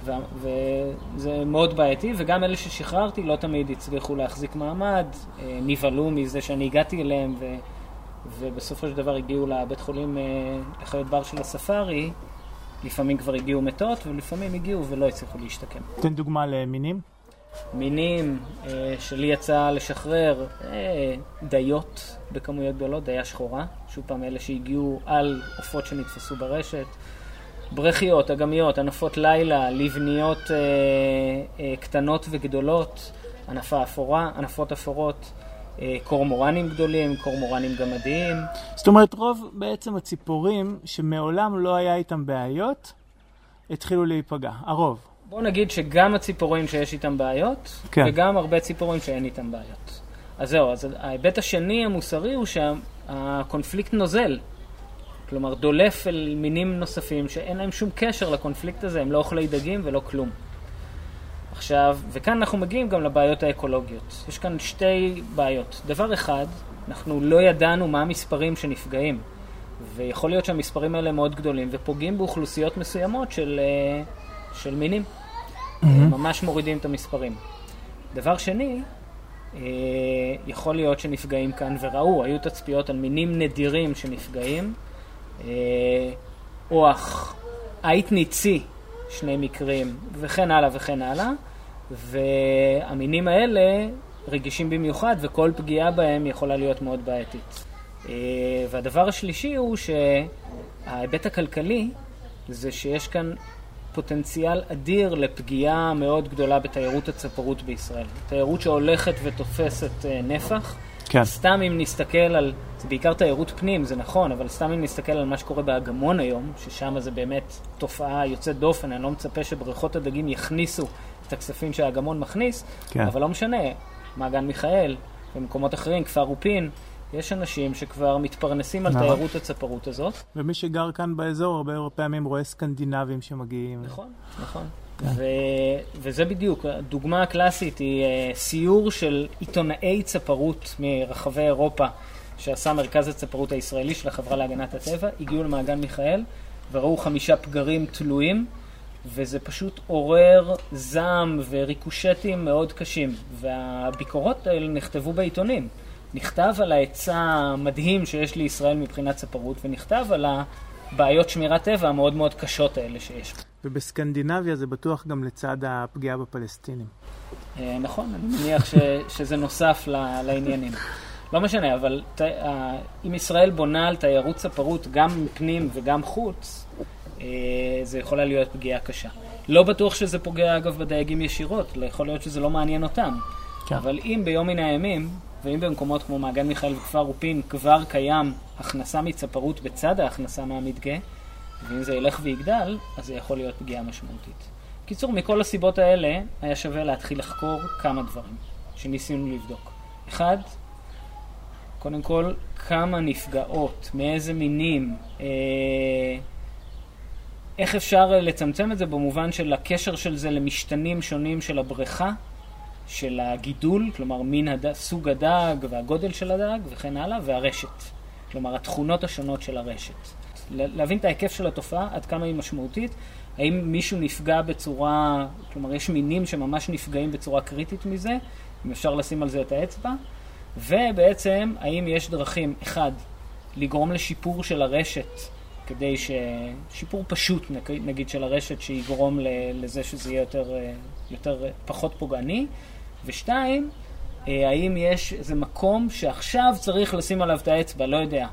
ו... וזה מאוד בעייתי, וגם אלה ששחררתי לא תמיד הצליחו להחזיק מעמד, אה, נבהלו מזה שאני הגעתי אליהם, ו... ובסופו של דבר הגיעו לבית חולים אה, לחיות בר של הספארי, לפעמים כבר הגיעו מתות, ולפעמים הגיעו ולא הצליחו להשתקם. תן דוגמה למינים. מינים אה, שלי יצא לשחרר אה, דיות בכמויות גדולות, דיה שחורה, שוב פעם אלה שהגיעו על עופות שנתפסו ברשת, ברכיות, אגמיות, ענפות לילה, לבניות אה, אה, קטנות וגדולות, ענפה אפורה, ענפות אפורות. אה, קורמורנים גדולים, קורמורנים גמדיים. זאת אומרת, רוב בעצם הציפורים שמעולם לא היה איתם בעיות, התחילו להיפגע, הרוב. בוא נגיד שגם הציפורים שיש איתם בעיות, כן. וגם הרבה ציפורים שאין איתם בעיות. אז זהו, אז ההיבט השני המוסרי הוא שהקונפליקט נוזל. כלומר, דולף אל מינים נוספים שאין להם שום קשר לקונפליקט הזה, הם לא אוכלי דגים ולא כלום. עכשיו, וכאן אנחנו מגיעים גם לבעיות האקולוגיות. יש כאן שתי בעיות. דבר אחד, אנחנו לא ידענו מה המספרים שנפגעים, ויכול להיות שהמספרים האלה מאוד גדולים ופוגעים באוכלוסיות מסוימות של, אה, של מינים. Mm-hmm. ממש מורידים את המספרים. דבר שני, אה, יכול להיות שנפגעים כאן, וראו, היו תצפיות על מינים נדירים שנפגעים. אוח, עית ניצי, שני מקרים, וכן הלאה וכן הלאה. והמינים האלה רגישים במיוחד, וכל פגיעה בהם יכולה להיות מאוד בעייתית. אה, והדבר השלישי הוא שההיבט הכלכלי זה שיש כאן פוטנציאל אדיר לפגיעה מאוד גדולה בתיירות הצפרות בישראל. תיירות שהולכת ותופסת אה, נפח. כן. סתם אם נסתכל על, זה בעיקר תיירות פנים, זה נכון, אבל סתם אם נסתכל על מה שקורה באגמון היום, ששם זה באמת תופעה יוצאת דופן, אני לא מצפה שבריכות הדגים יכניסו את הכספים שהאגמון מכניס, כן. אבל לא משנה, מעגן מיכאל, במקומות אחרים, כפר רופין, יש אנשים שכבר מתפרנסים על נכון. תיירות הצפרות הזאת. ומי שגר כאן באזור הרבה פעמים רואה סקנדינבים שמגיעים. נכון, נכון. כן. ו- וזה בדיוק, הדוגמה הקלאסית היא uh, סיור של עיתונאי צפרות מרחבי אירופה שעשה מרכז הצפרות הישראלי של החברה להגנת הטבע, הגיעו למעגן מיכאל וראו חמישה פגרים תלויים וזה פשוט עורר זעם וריקושטים מאוד קשים. והביקורות האלה נכתבו בעיתונים. נכתב על ההיצע המדהים שיש לישראל מבחינת ספרות, ונכתב על הבעיות שמירת טבע המאוד מאוד קשות האלה שיש. ובסקנדינביה זה בטוח גם לצד הפגיעה בפלסטינים. אה, נכון, אני מניח ש, שזה נוסף לעניינים. לא משנה, אבל ת, אם ישראל בונה על תיירות ספרות גם פנים וגם חוץ, אה, זה יכולה להיות פגיעה קשה. לא בטוח שזה פוגע אגב בדייגים ישירות, יכול להיות שזה לא מעניין אותם. כן. אבל אם ביום מן הימים, ואם במקומות כמו מעגן מיכאל וכפר רופין כבר קיים הכנסה מצפרות בצד ההכנסה מהמדגה, ואם זה ילך ויגדל, אז זה יכול להיות פגיעה משמעותית. קיצור, מכל הסיבות האלה, היה שווה להתחיל לחקור כמה דברים שניסינו לבדוק. אחד, קודם כל, כמה נפגעות, מאיזה מינים, אה, איך אפשר לצמצם את זה במובן של הקשר של זה למשתנים שונים של הבריכה, של הגידול, כלומר מין הד... סוג הדג והגודל של הדג וכן הלאה, והרשת, כלומר התכונות השונות של הרשת. להבין את ההיקף של התופעה, עד כמה היא משמעותית, האם מישהו נפגע בצורה, כלומר יש מינים שממש נפגעים בצורה קריטית מזה, אם אפשר לשים על זה את האצבע, ובעצם האם יש דרכים, אחד, לגרום לשיפור של הרשת, כדי ש... שיפור פשוט נגיד של הרשת שיגרום לזה שזה יהיה יותר, יותר פחות פוגעני, ושתיים, אה, האם יש איזה מקום שעכשיו צריך לשים עליו את האצבע, לא יודע,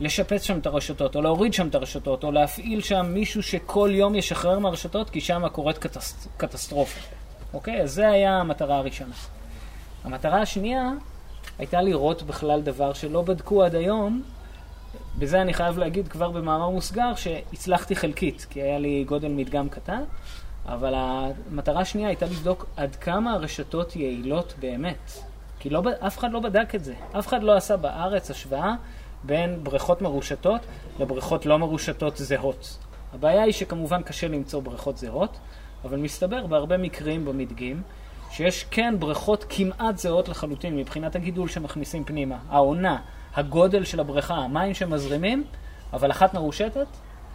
לשפץ שם את הרשתות, או להוריד שם את הרשתות, או להפעיל שם מישהו שכל יום ישחרר מהרשתות, כי שם קורית קטס... קטסטרופה. אוקיי? אז זה היה המטרה הראשונה. המטרה השנייה הייתה לראות בכלל דבר שלא בדקו עד היום. בזה אני חייב להגיד כבר במאמר מוסגר שהצלחתי חלקית, כי היה לי גודל מדגם קטן, אבל המטרה השנייה הייתה לבדוק עד כמה הרשתות יעילות באמת. כי לא, אף אחד לא בדק את זה. אף אחד לא עשה בארץ השוואה בין בריכות מרושתות לבריכות לא מרושתות זהות. הבעיה היא שכמובן קשה למצוא בריכות זהות, אבל מסתבר בהרבה מקרים במדגים שיש כן בריכות כמעט זהות לחלוטין מבחינת הגידול שמכניסים פנימה, העונה, הגודל של הבריכה, המים שמזרימים, אבל אחת מרושתת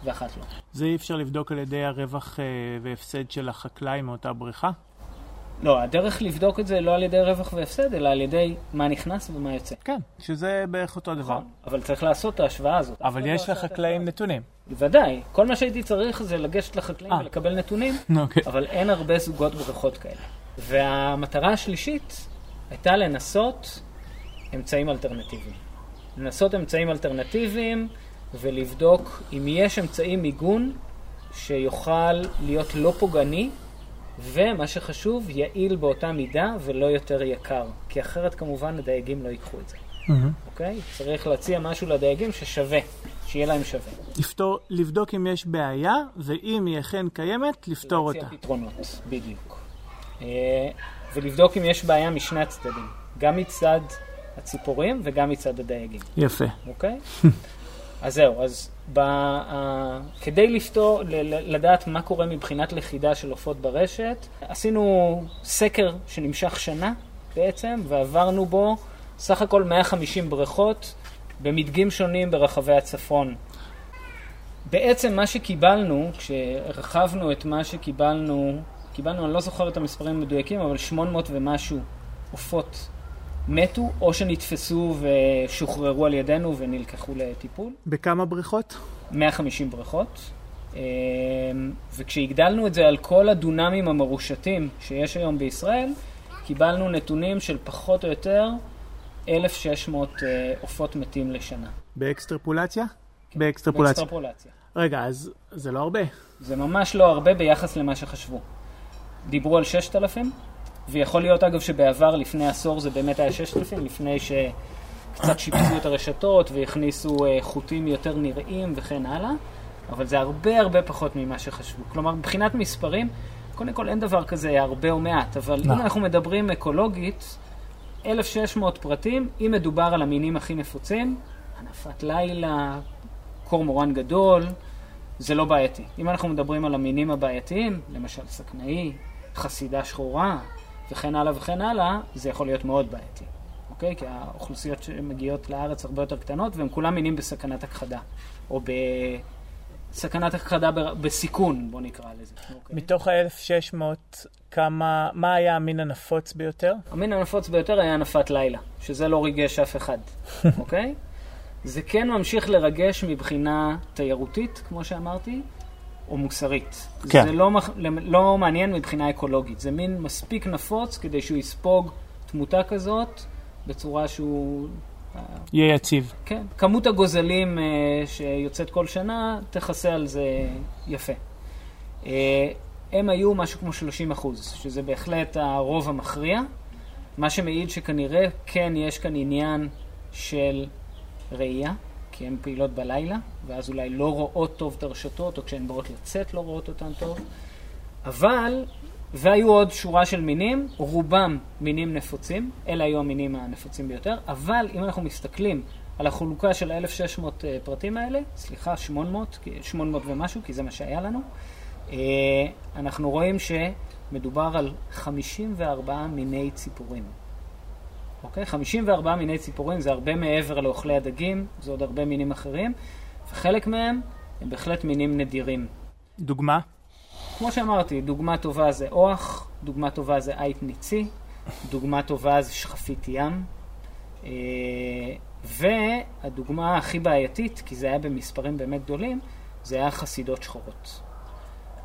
ואחת לא. זה אי אפשר לבדוק על ידי הרווח אה, והפסד של החקלאי מאותה בריכה? לא, הדרך לבדוק את זה לא על ידי רווח והפסד, אלא על ידי מה נכנס ומה יוצא. כן, שזה בערך אותו דבר. נכון, אבל צריך לעשות את ההשוואה הזאת. אבל יש לא לחקלאים נתונים. בוודאי. כל מה שהייתי צריך זה לגשת לחקלאים 아. אה. ולקבל נתונים, אוקיי. אבל אין הרבה זוגות בריכות כאלה. והמטרה השלישית הייתה לנסות אמצעים אלטרנטיביים. לנסות אמצעים אלטרנטיביים ולבדוק אם יש אמצעי מיגון שיוכל להיות לא פוגעני ומה שחשוב, יעיל באותה מידה ולא יותר יקר. כי אחרת כמובן הדייגים לא ייקחו את זה. אוקיי? Mm-hmm. Okay? צריך להציע משהו לדייגים ששווה, שיהיה להם שווה. לפתור, לבדוק אם יש בעיה, ואם היא אכן קיימת, לפתור אותה. להציע פתרונות, בדיוק. אה, ולבדוק אם יש בעיה משני הצדדים. גם מצד הציפורים וגם מצד הדייגים. יפה. אוקיי? אז זהו, אז ב, uh, כדי לפתור, ל, לדעת מה קורה מבחינת לכידה של עופות ברשת, עשינו סקר שנמשך שנה בעצם, ועברנו בו סך הכל 150 בריכות במדגים שונים ברחבי הצפון. בעצם מה שקיבלנו, כשהרחבנו את מה שקיבלנו, קיבלנו, אני לא זוכר את המספרים המדויקים, אבל 800 ומשהו עופות מתו או שנתפסו ושוחררו על ידינו ונלקחו לטיפול. בכמה בריכות? 150 בריכות. אמ, וכשהגדלנו את זה על כל הדונמים המרושתים שיש היום בישראל, קיבלנו נתונים של פחות או יותר 1,600 אה, עופות מתים לשנה. באקסטרפולציה? כן, באקסטרפולציה. באקסטרפולציה. רגע, אז זה לא הרבה. זה ממש לא הרבה ביחס למה שחשבו. דיברו על 6,000, ויכול להיות אגב שבעבר, לפני עשור, זה באמת היה 6,000, לפני שקצת שיפצו את הרשתות והכניסו uh, חוטים יותר נראים וכן הלאה, אבל זה הרבה הרבה פחות ממה שחשבו. כלומר, מבחינת מספרים, קודם כל אין דבר כזה הרבה או מעט, אבל אם אנחנו מדברים אקולוגית, 1,600 פרטים, אם מדובר על המינים הכי נפוצים, הנפת לילה, קורמורן גדול, זה לא בעייתי. אם אנחנו מדברים על המינים הבעייתיים, למשל סכנאי, חסידה שחורה, וכן הלאה וכן הלאה, זה יכול להיות מאוד בעייתי, אוקיי? כי האוכלוסיות שמגיעות לארץ הרבה יותר קטנות, והם כולם מינים בסכנת הכחדה, או בסכנת הכחדה בסיכון, בוא נקרא לזה. אוקיי? מתוך ה-1600, כמה, מה היה המין הנפוץ ביותר? המין הנפוץ ביותר היה נפת לילה, שזה לא ריגש אף אחד, אוקיי? זה כן ממשיך לרגש מבחינה תיירותית, כמו שאמרתי, או מוסרית. כן. זה לא, לא מעניין מבחינה אקולוגית. זה מין מספיק נפוץ כדי שהוא יספוג תמותה כזאת בצורה שהוא... אה, יהיה יציב. כן. כמות הגוזלים uh, שיוצאת כל שנה תכסה על זה יפה. Uh, הם היו משהו כמו 30 אחוז, שזה בהחלט הרוב המכריע. מה שמעיד שכנראה כן יש כאן עניין של ראייה. כי הן פעילות בלילה, ואז אולי לא רואות טוב את הרשתות, או כשהן באות לצאת לא רואות אותן טוב. אבל, והיו עוד שורה של מינים, רובם מינים נפוצים, אלה היו המינים הנפוצים ביותר, אבל אם אנחנו מסתכלים על החלוקה של 1,600 אה, פרטים האלה, סליחה, 800, 800 ומשהו, כי זה מה שהיה לנו, אה, אנחנו רואים שמדובר על 54 מיני ציפורים. אוקיי? 54 מיני ציפורים זה הרבה מעבר לאוכלי הדגים, זה עוד הרבה מינים אחרים, וחלק מהם הם בהחלט מינים נדירים. דוגמה? כמו שאמרתי, דוגמה טובה זה אוח, דוגמה טובה זה עית ניצי, דוגמה טובה זה שכפית ים, אה, והדוגמה הכי בעייתית, כי זה היה במספרים באמת גדולים, זה היה חסידות שחורות.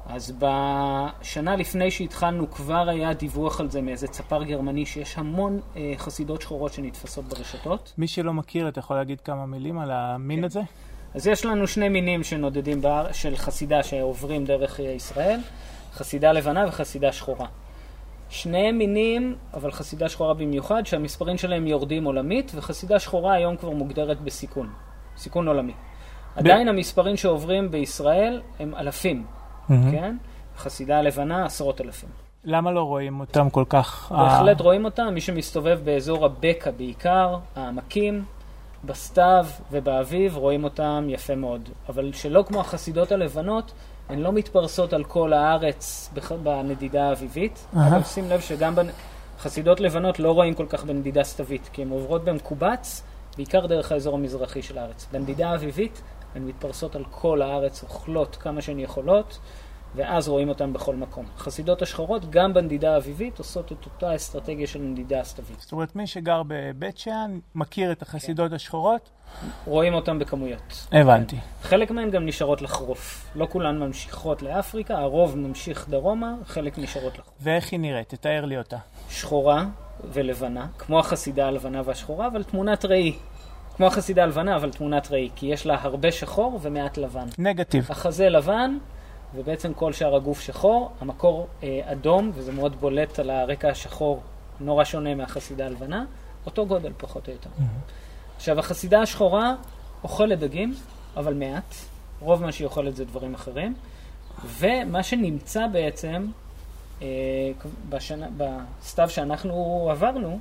אז בשנה לפני שהתחלנו כבר היה דיווח על זה מאיזה צפר גרמני שיש המון אה, חסידות שחורות שנתפסות ברשתות. מי שלא מכיר, אתה יכול להגיד כמה מילים על המין כן. הזה? אז יש לנו שני מינים שנודדים באר... של חסידה שעוברים דרך ישראל, חסידה לבנה וחסידה שחורה. שניהם מינים, אבל חסידה שחורה במיוחד, שהמספרים שלהם יורדים עולמית, וחסידה שחורה היום כבר מוגדרת בסיכון, סיכון עולמי. עדיין המספרים שעוברים בישראל הם אלפים. כן? חסידה הלבנה עשרות אלפים. למה לא רואים אותם כל כך? בהחלט uh... רואים אותם, מי שמסתובב באזור הבקע בעיקר, העמקים, בסתיו ובאביב רואים אותם יפה מאוד. אבל שלא כמו החסידות הלבנות, הן לא מתפרסות על כל הארץ בנדידה האביבית. אבל שים לב שגם בחסידות לבנות לא רואים כל כך בנדידה סתווית, כי הן עוברות במקובץ, בעיקר דרך האזור המזרחי של הארץ. בנדידה האביבית הן מתפרסות על כל הארץ, אוכלות כמה שהן יכולות. ואז רואים אותם בכל מקום. חסידות השחורות, גם בנדידה האביבית, עושות את אותה אסטרטגיה של נדידה הסתווית. זאת אומרת, מי שגר בבית שאן, מכיר את החסידות כן. השחורות? רואים אותם בכמויות. הבנתי. כן. חלק מהן גם נשארות לחרוף. לא כולן ממשיכות לאפריקה, הרוב ממשיך דרומה, חלק נשארות לחרוף. ואיך היא נראית? תתאר לי אותה. שחורה ולבנה, כמו החסידה הלבנה והשחורה, אבל תמונת ראי. כמו החסידה הלבנה, אבל תמונת ראי, כי יש לה הרבה שחור ומעט לבן. נגטיב. החזה לבן, ובעצם כל שאר הגוף שחור, המקור אה, אדום, וזה מאוד בולט על הרקע השחור, נורא שונה מהחסידה הלבנה, אותו גודל פחות או יותר. Mm-hmm. עכשיו, החסידה השחורה אוכלת דגים, אבל מעט. רוב מה שהיא אוכלת זה דברים אחרים. ומה שנמצא בעצם, אה, בשנה, בסתיו שאנחנו עברנו,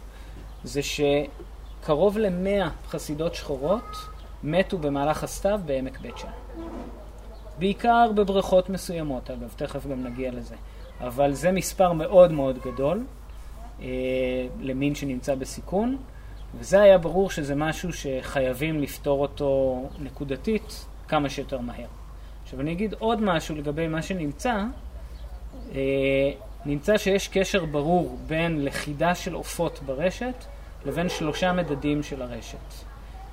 זה שקרוב למאה חסידות שחורות מתו במהלך הסתיו בעמק בית שאן. בעיקר בבריכות מסוימות, אגב, תכף גם נגיע לזה. אבל זה מספר מאוד מאוד גדול אה, למין שנמצא בסיכון, וזה היה ברור שזה משהו שחייבים לפתור אותו נקודתית כמה שיותר מהר. עכשיו אני אגיד עוד משהו לגבי מה שנמצא. אה, נמצא שיש קשר ברור בין לכידה של עופות ברשת לבין שלושה מדדים של הרשת.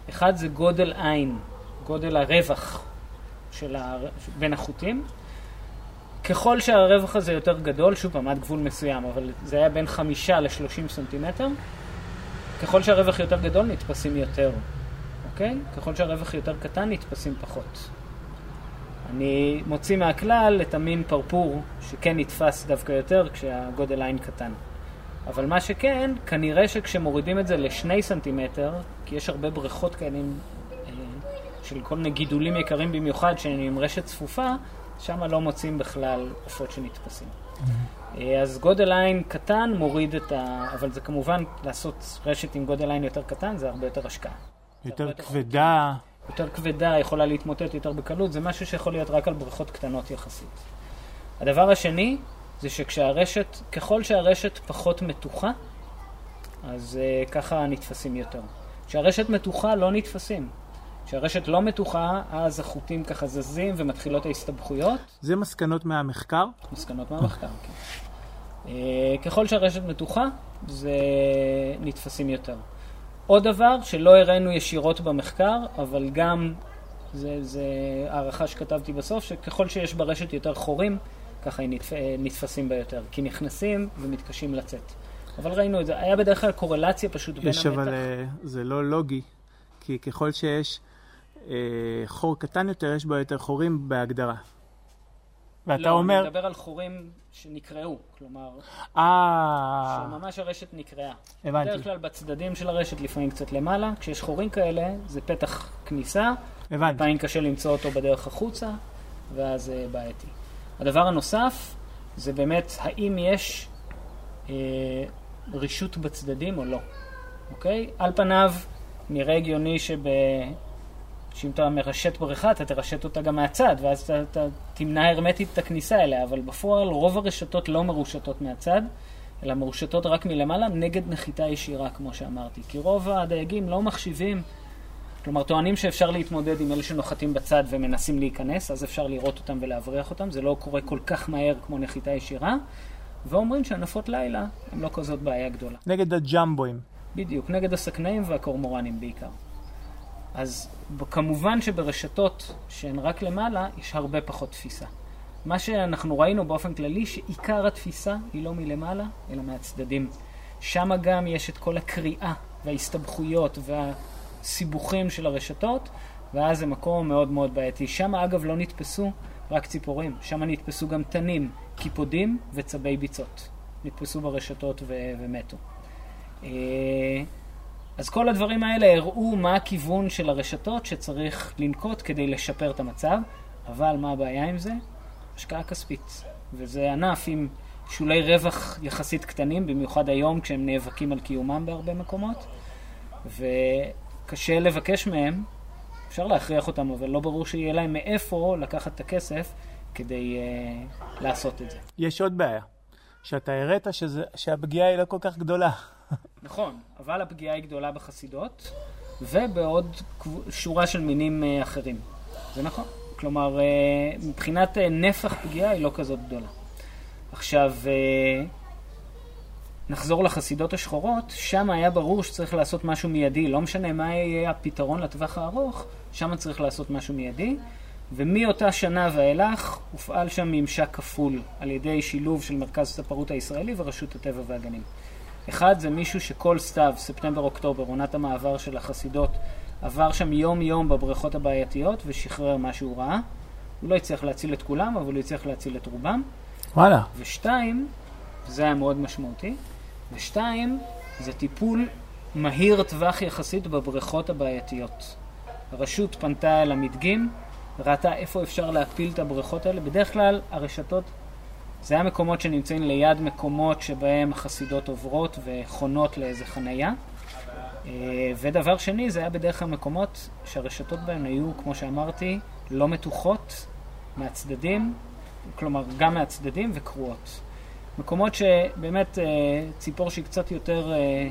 אחד זה גודל עין, גודל הרווח של ה... בין החוטים. ככל שהרווח הזה יותר גדול, שוב פעם, עד גבול מסוים, אבל זה היה בין חמישה לשלושים סנטימטר, ככל שהרווח יותר גדול נתפסים יותר, אוקיי? ככל שהרווח יותר קטן נתפסים פחות. אני מוציא מהכלל את המין פרפור שכן נתפס דווקא יותר כשהגודל עין קטן. אבל מה שכן, כנראה שכשמורידים את זה לשני סנטימטר, כי יש הרבה בריכות כאלה של כל מיני גידולים יקרים במיוחד שהם עם רשת צפופה, שם לא מוצאים בכלל עופות שנתפסים. Mm-hmm. אז גודל עין קטן מוריד את ה... אבל זה כמובן לעשות רשת עם גודל עין יותר קטן, זה הרבה יותר השקעה. יותר כבדה. יותר כבדה, יכולה להתמוטט יותר בקלות, זה משהו שיכול להיות רק על בריכות קטנות יחסית. הדבר השני, זה שכשהרשת, ככל שהרשת פחות מתוחה, אז uh, ככה נתפסים יותר. כשהרשת מתוחה לא נתפסים. כשהרשת לא מתוחה, אז החוטים ככה זזים ומתחילות ההסתבכויות. זה מסקנות מהמחקר? מסקנות מהמחקר, כן. אה, ככל שהרשת מתוחה, זה נתפסים יותר. עוד דבר שלא הראינו ישירות במחקר, אבל גם, זה, זה הערכה שכתבתי בסוף, שככל שיש ברשת יותר חורים, ככה הם נתפ... נתפסים בה יותר, כי נכנסים ומתקשים לצאת. אבל ראינו את זה, היה בדרך כלל קורלציה פשוט בין המתח. יש אבל אה, זה לא לוגי, כי ככל שיש אה, חור קטן יותר, יש בו יותר חורים בהגדרה. ואתה לא, אומר... לא, אני מדבר על חורים שנקרעו, כלומר... אה... שממש הרשת נקרעה. הבנתי. בדרך כלל בצדדים של הרשת, לפעמים קצת למעלה. כשיש חורים כאלה, זה פתח כניסה. הבנתי. לפעמים קשה למצוא אותו בדרך החוצה, ואז זה אה, בעייתי. הדבר הנוסף, זה באמת, האם יש אה, רישות בצדדים או לא, אוקיי? על פניו, נראה הגיוני שב... שאם אתה מרשת בריכה, אתה תרשת אותה גם מהצד, ואז אתה, אתה תמנע הרמטית את הכניסה אליה, אבל בפועל רוב הרשתות לא מרושתות מהצד, אלא מרושתות רק מלמעלה, נגד נחיתה ישירה, כמו שאמרתי. כי רוב הדייגים לא מחשיבים, כלומר, טוענים שאפשר להתמודד עם אלה שנוחתים בצד ומנסים להיכנס, אז אפשר לראות אותם ולהבריח אותם, זה לא קורה כל כך מהר כמו נחיתה ישירה, ואומרים שהנפות לילה הם לא כזאת בעיה גדולה. נגד הג'מבואים. בדיוק, נגד הסכנאים והקורמורנים בעיקר. אז כמובן שברשתות שהן רק למעלה, יש הרבה פחות תפיסה. מה שאנחנו ראינו באופן כללי, שעיקר התפיסה היא לא מלמעלה, אלא מהצדדים. שם גם יש את כל הקריאה וההסתבכויות והסיבוכים של הרשתות, ואז זה מקום מאוד מאוד בעייתי. שם אגב לא נתפסו רק ציפורים, שם נתפסו גם תנים, קיפודים וצבי ביצות. נתפסו ברשתות ו- ומתו. אז כל הדברים האלה הראו מה הכיוון של הרשתות שצריך לנקוט כדי לשפר את המצב, אבל מה הבעיה עם זה? השקעה כספית. וזה ענף עם שולי רווח יחסית קטנים, במיוחד היום כשהם נאבקים על קיומם בהרבה מקומות, וקשה לבקש מהם, אפשר להכריח אותם, אבל לא ברור שיהיה להם מאיפה לקחת את הכסף כדי uh, לעשות את זה. יש עוד בעיה, שאתה הראת שזה, שהפגיעה היא לא כל כך גדולה. נכון, אבל הפגיעה היא גדולה בחסידות, ובעוד שורה של מינים uh, אחרים. זה נכון. כלומר, uh, מבחינת uh, נפח פגיעה היא לא כזאת גדולה. עכשיו, נחזור לחסידות השחורות, שם היה ברור שצריך לעשות משהו מיידי, לא משנה מה יהיה הפתרון לטווח הארוך, שם צריך לעשות משהו מיידי, ומאותה שנה ואילך הופעל שם ממשק כפול על ידי שילוב של מרכז הספרות הישראלי ורשות הטבע והגנים. אחד זה מישהו שכל סתיו, ספטמבר-אוקטובר, עונת המעבר של החסידות, עבר שם יום-יום בבריכות הבעייתיות ושחרר מה שהוא ראה. הוא לא הצליח להציל את כולם, אבל הוא הצליח להציל את רובם. וואלה. ושתיים, זה היה מאוד משמעותי, ושתיים, זה טיפול מהיר טווח יחסית בבריכות הבעייתיות. הרשות פנתה אל המדגים, ראתה איפה אפשר להפיל את הבריכות האלה. בדרך כלל הרשתות, זה היה מקומות שנמצאים ליד מקומות שבהם החסידות עוברות וחונות לאיזה חנייה. אה, ודבר שני, זה היה בדרך כלל מקומות שהרשתות בהם היו, כמו שאמרתי, לא מתוחות מהצדדים, כלומר גם מהצדדים וקרועות. מקומות שבאמת אה, ציפור שהיא קצת יותר אה,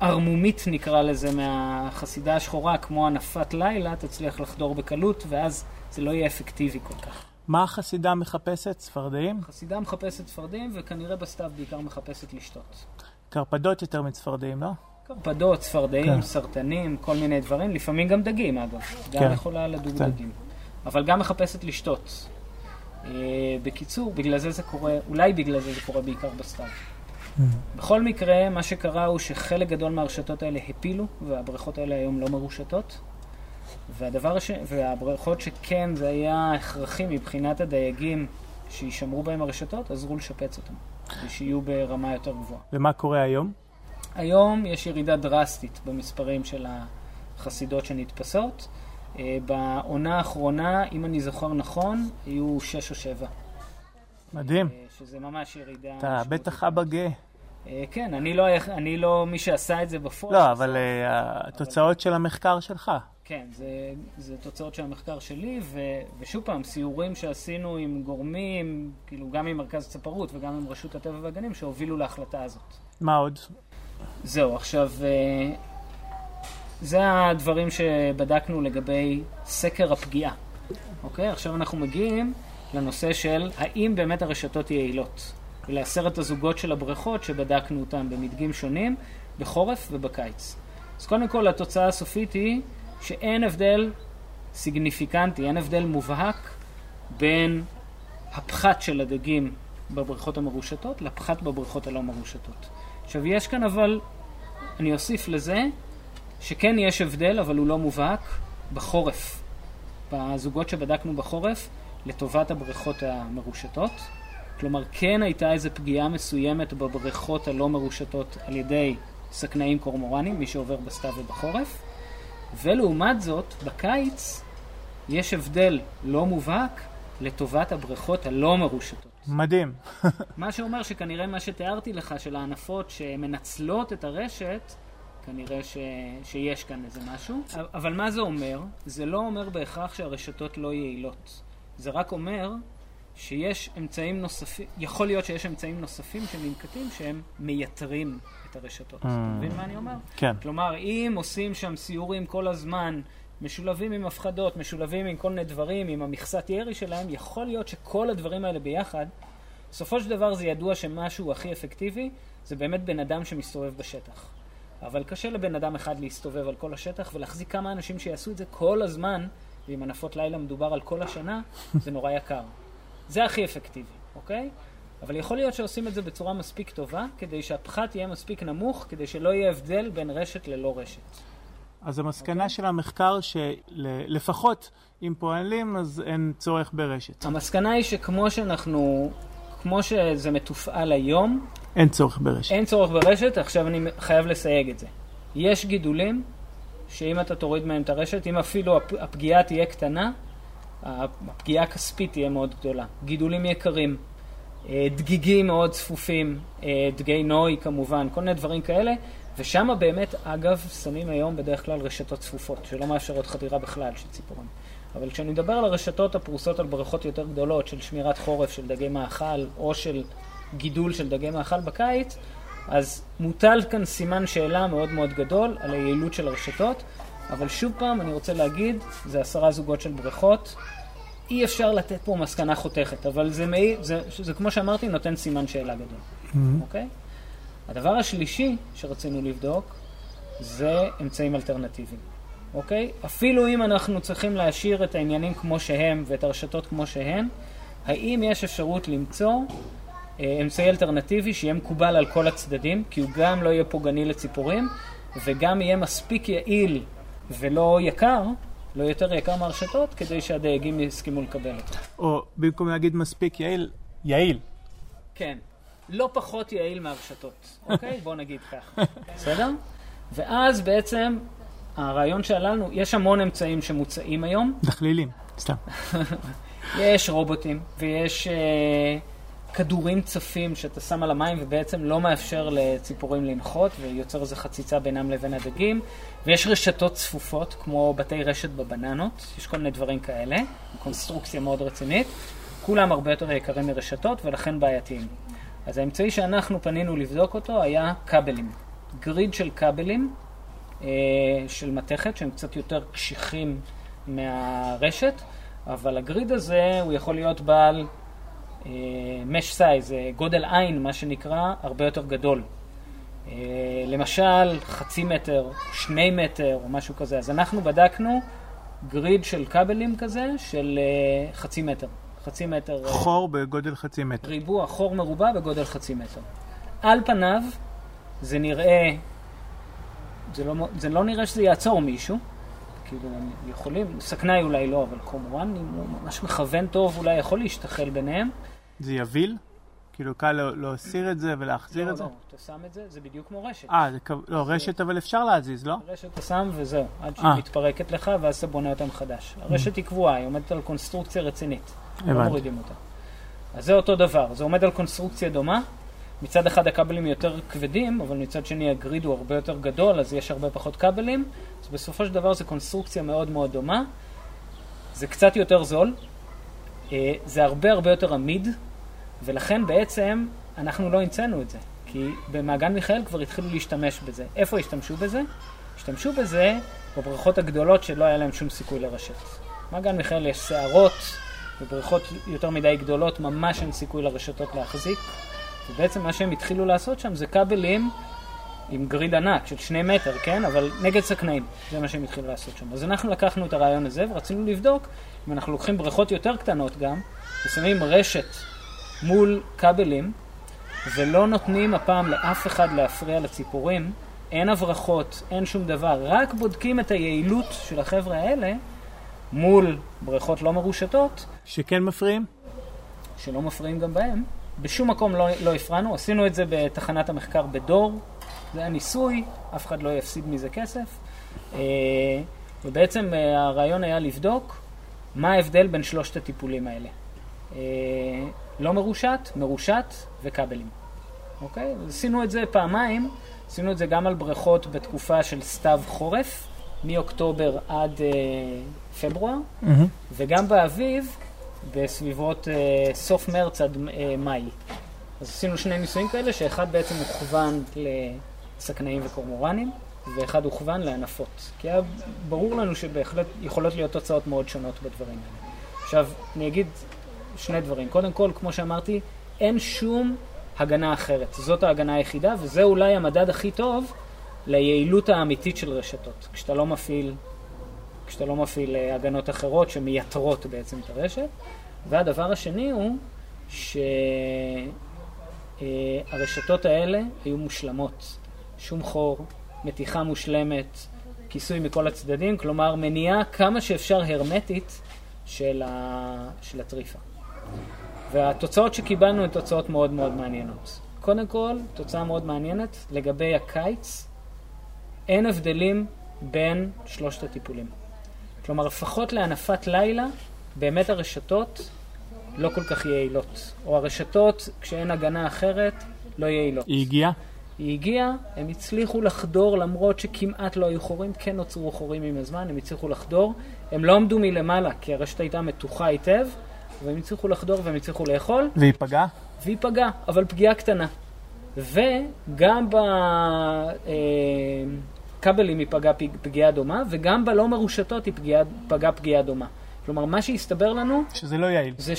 ערמומית נקרא לזה מהחסידה השחורה, כמו הנפת לילה, תצליח לחדור בקלות, ואז זה לא יהיה אפקטיבי כל כך. מה החסידה מחפשת? צפרדעים? החסידה מחפשת צפרדעים, וכנראה בסתיו בעיקר מחפשת לשתות. קרפדות יותר מצפרדעים, לא? קרפדות, צפרדעים, כן. סרטנים, כל מיני דברים, לפעמים גם דגים אגב. גם כן. יכולה לדוג כן. דגים. אבל גם מחפשת לשתות. אה, בקיצור, בגלל זה זה קורה, אולי בגלל זה זה קורה בעיקר בסתיו. Mm. בכל מקרה, מה שקרה הוא שחלק גדול מהרשתות האלה הפילו, והבריכות האלה היום לא מרושתות. והדבר הש... והבריכות שכן זה היה הכרחי מבחינת הדייגים שישמרו בהם הרשתות, עזרו לשפץ אותם, כדי שיהיו ברמה יותר גבוהה. ומה קורה היום? היום יש ירידה דרסטית במספרים של החסידות שנתפסות. אה, בעונה האחרונה, אם אני זוכר נכון, היו שש או שבע. מדהים. אה, שזה ממש ירידה... אתה בטח אבא גאה. אה, כן, אני לא, אני לא מי שעשה את זה בפועל. לא, אבל התוצאות אבל... של המחקר שלך. כן, זה, זה תוצאות של המחקר שלי, ו, ושוב פעם, סיורים שעשינו עם גורמים, כאילו גם עם מרכז צפרות וגם עם רשות הטבע והגנים, שהובילו להחלטה הזאת. מה עוד? זהו, עכשיו, זה הדברים שבדקנו לגבי סקר הפגיעה. אוקיי? עכשיו אנחנו מגיעים לנושא של האם באמת הרשתות יעילות. ולעשרת הזוגות של הבריכות שבדקנו אותם במדגים שונים, בחורף ובקיץ. אז קודם כל התוצאה הסופית היא שאין הבדל סיגניפיקנטי, אין הבדל מובהק בין הפחת של הדגים בבריכות המרושתות לפחת בבריכות הלא מרושתות. עכשיו יש כאן אבל, אני אוסיף לזה, שכן יש הבדל, אבל הוא לא מובהק, בחורף. בזוגות שבדקנו בחורף, לטובת הבריכות המרושתות. כלומר, כן הייתה איזו פגיעה מסוימת בבריכות הלא מרושתות על ידי סכנאים קורמורנים, מי שעובר בסתיו ובחורף. ולעומת זאת, בקיץ יש הבדל לא מובהק לטובת הבריכות הלא מרושתות. מדהים. מה שאומר שכנראה מה שתיארתי לך, של הענפות שמנצלות את הרשת, כנראה ש... שיש כאן איזה משהו. אבל מה זה אומר? זה לא אומר בהכרח שהרשתות לא יעילות. זה רק אומר שיש אמצעים נוספים, יכול להיות שיש אמצעים נוספים שננקטים שהם מייתרים את הרשתות. אתה מבין מה אני אומר? כן. כלומר, אם עושים שם סיורים כל הזמן, משולבים עם הפחדות, משולבים עם כל מיני דברים, עם המכסת ירי שלהם, יכול להיות שכל הדברים האלה ביחד, בסופו של דבר זה ידוע שמשהו הכי אפקטיבי, זה באמת בן אדם שמסתובב בשטח. אבל קשה לבן אדם אחד להסתובב על כל השטח ולהחזיק כמה אנשים שיעשו את זה כל הזמן, ועם ענפות לילה מדובר על כל השנה, זה נורא יקר. זה הכי אפקטיבי, אוקיי? אבל יכול להיות שעושים את זה בצורה מספיק טובה, כדי שהפחת יהיה מספיק נמוך, כדי שלא יהיה הבדל בין רשת ללא רשת. אז המסקנה okay. של המחקר שלפחות אם פועלים אז אין צורך ברשת. המסקנה היא שכמו שאנחנו, כמו שזה מתופעל היום, אין צורך ברשת. אין צורך ברשת, עכשיו אני חייב לסייג את זה. יש גידולים שאם אתה תוריד מהם את הרשת, אם אפילו הפגיעה תהיה קטנה, הפגיעה הכספית תהיה מאוד גדולה. גידולים יקרים, דגיגים מאוד צפופים, אה, דגי נוי כמובן, כל מיני דברים כאלה, ושם באמת, אגב, שמים היום בדרך כלל רשתות צפופות, שלא מאפשרות חדירה בכלל של ציפורים. אבל כשאני מדבר על הרשתות הפרוסות על בריכות יותר גדולות, של שמירת חורף, של דגי מאכל, או של גידול של דגי מאכל בקיץ, אז מוטל כאן סימן שאלה מאוד מאוד גדול על היעילות של הרשתות, אבל שוב פעם, אני רוצה להגיד, זה עשרה זוגות של בריכות, אי אפשר לתת פה מסקנה חותכת, אבל זה, מי, זה, זה, זה כמו שאמרתי, נותן סימן שאלה גדול, mm-hmm. אוקיי? הדבר השלישי שרצינו לבדוק זה אמצעים אלטרנטיביים, אוקיי? אפילו אם אנחנו צריכים להשאיר את העניינים כמו שהם ואת הרשתות כמו שהן, האם יש אפשרות למצוא אה, אמצעי אלטרנטיבי שיהיה מקובל על כל הצדדים, כי הוא גם לא יהיה פוגעני לציפורים, וגם יהיה מספיק יעיל ולא יקר, לא יותר יקר מהרשתות, כדי שהדייגים יסכימו לקבל אותו. או במקום להגיד מספיק יעיל, יעיל. כן. לא פחות יעיל מהרשתות, אוקיי? בואו נגיד כך. בסדר? ואז בעצם הרעיון שעלה לנו, יש המון אמצעים שמוצעים היום. דחלילים, סתם. יש רובוטים, ויש uh, כדורים צפים שאתה שם על המים ובעצם לא מאפשר לציפורים לנחות ויוצר איזו חציצה בינם לבין הדגים. ויש רשתות צפופות, כמו בתי רשת בבננות, יש כל מיני דברים כאלה, קונסטרוקציה מאוד רצינית. כולם הרבה יותר יקרים מרשתות ולכן בעייתיים. אז האמצעי שאנחנו פנינו לבדוק אותו היה כבלים. גריד של כבלים אה, של מתכת, שהם קצת יותר קשיחים מהרשת, אבל הגריד הזה הוא יכול להיות בעל אה, סייז, אה, גודל עין, מה שנקרא, הרבה יותר גדול. אה, למשל, חצי מטר, שני מטר או משהו כזה. אז אנחנו בדקנו גריד של כבלים כזה של אה, חצי מטר. חצי מטר. חור בגודל חצי מטר. ריבוע, חור מרובע בגודל חצי מטר. על פניו זה נראה, זה לא, זה לא נראה שזה יעצור מישהו, כאילו הם יכולים, סכנאי אולי לא, אבל כמובן, אם הוא ממש מכוון טוב, אולי יכול להשתחל ביניהם. זה יביל? כאילו קל להסיר את זה ולהחזיר לא, את זה? לא, לא, אתה שם את זה, זה בדיוק כמו רשת. אה, זה, לא, רשת אבל אפשר להזיז, לא? רשת אתה שם וזהו, עד שהיא מתפרקת לך ואז אתה בונה אותה מחדש. הרשת היא קבועה, היא עומדת על קונסטרוקציה רצינית. לא מורידים אותה. אז זה אותו דבר, זה עומד על קונסטרוקציה דומה. מצד אחד הכבלים יותר כבדים, אבל מצד שני הגריד הוא הרבה יותר גדול, אז יש הרבה פחות כבלים. אז בסופו של דבר זו קונסטרוקציה מאוד מאוד דומה. זה קצת יותר זול, אה, זה הרבה הרבה יותר עמיד, ולכן בעצם אנחנו לא המצאנו את זה. כי במעגן מיכאל כבר התחילו להשתמש בזה. איפה השתמשו בזה? השתמשו בזה בבריכות הגדולות שלא היה להם שום סיכוי לרשת. במעגן מיכאל יש שערות, בבריכות יותר מדי גדולות ממש אין סיכוי לרשתות להחזיק. ובעצם מה שהם התחילו לעשות שם זה כבלים עם גריד ענק של שני מטר, כן? אבל נגד סכנאים, זה מה שהם התחילו לעשות שם. אז אנחנו לקחנו את הרעיון הזה ורצינו לבדוק אם אנחנו לוקחים בריכות יותר קטנות גם, ושמים רשת מול כבלים, ולא נותנים הפעם לאף אחד להפריע לציפורים, אין הברחות, אין שום דבר, רק בודקים את היעילות של החבר'ה האלה מול בריכות לא מרושתות. שכן מפריעים? שלא מפריעים גם בהם. בשום מקום לא, לא הפרענו, עשינו את זה בתחנת המחקר בדור, זה היה ניסוי, אף אחד לא יפסיד מזה כסף. אה, ובעצם אה, הרעיון היה לבדוק מה ההבדל בין שלושת הטיפולים האלה. אה, לא מרושת, מרושת וכבלים. אוקיי? עשינו את זה פעמיים, עשינו את זה גם על בריכות בתקופה של סתיו חורף, מאוקטובר עד אה, פברואר, mm-hmm. וגם באביב, בסביבות אה, סוף מרץ עד אה, מאי. אז עשינו שני ניסויים כאלה, שאחד בעצם הוכוון לסכנאים וקורמורנים, ואחד הוכוון לענפות. כי היה ברור לנו שבהחלט יכולות להיות תוצאות מאוד שונות בדברים האלה. עכשיו, אני אגיד שני דברים. קודם כל, כמו שאמרתי, אין שום הגנה אחרת. זאת ההגנה היחידה, וזה אולי המדד הכי טוב ליעילות האמיתית של רשתות. כשאתה לא מפעיל, כשאתה לא מפעיל אה, הגנות אחרות שמייתרות בעצם את הרשת. והדבר השני הוא שהרשתות האלה היו מושלמות. שום חור, מתיחה מושלמת, כיסוי מכל הצדדים, כלומר מניעה כמה שאפשר הרמטית של, ה... של הטריפה. והתוצאות שקיבלנו הן תוצאות מאוד מאוד מעניינות. קודם כל, תוצאה מאוד מעניינת, לגבי הקיץ, אין הבדלים בין שלושת הטיפולים. כלומר, לפחות להנפת לילה, באמת הרשתות לא כל כך יעילות. או הרשתות, כשאין הגנה אחרת, לא יעילות. היא הגיעה? היא הגיעה, הם הצליחו לחדור למרות שכמעט לא היו חורים, כן נוצרו חורים עם הזמן, הם הצליחו לחדור. הם לא עמדו מלמעלה, כי הרשת הייתה מתוחה היטב, והם הצליחו לחדור והם הצליחו לאכול. והיא פגעה? והיא פגעה, אבל פגיעה קטנה. וגם בכבלים היא פגעה פגיעה דומה, וגם בלא מרושתות היא פגעה, פגיעה דומה. כלומר, מה שהסתבר לנו... שזה לא יעיל. זה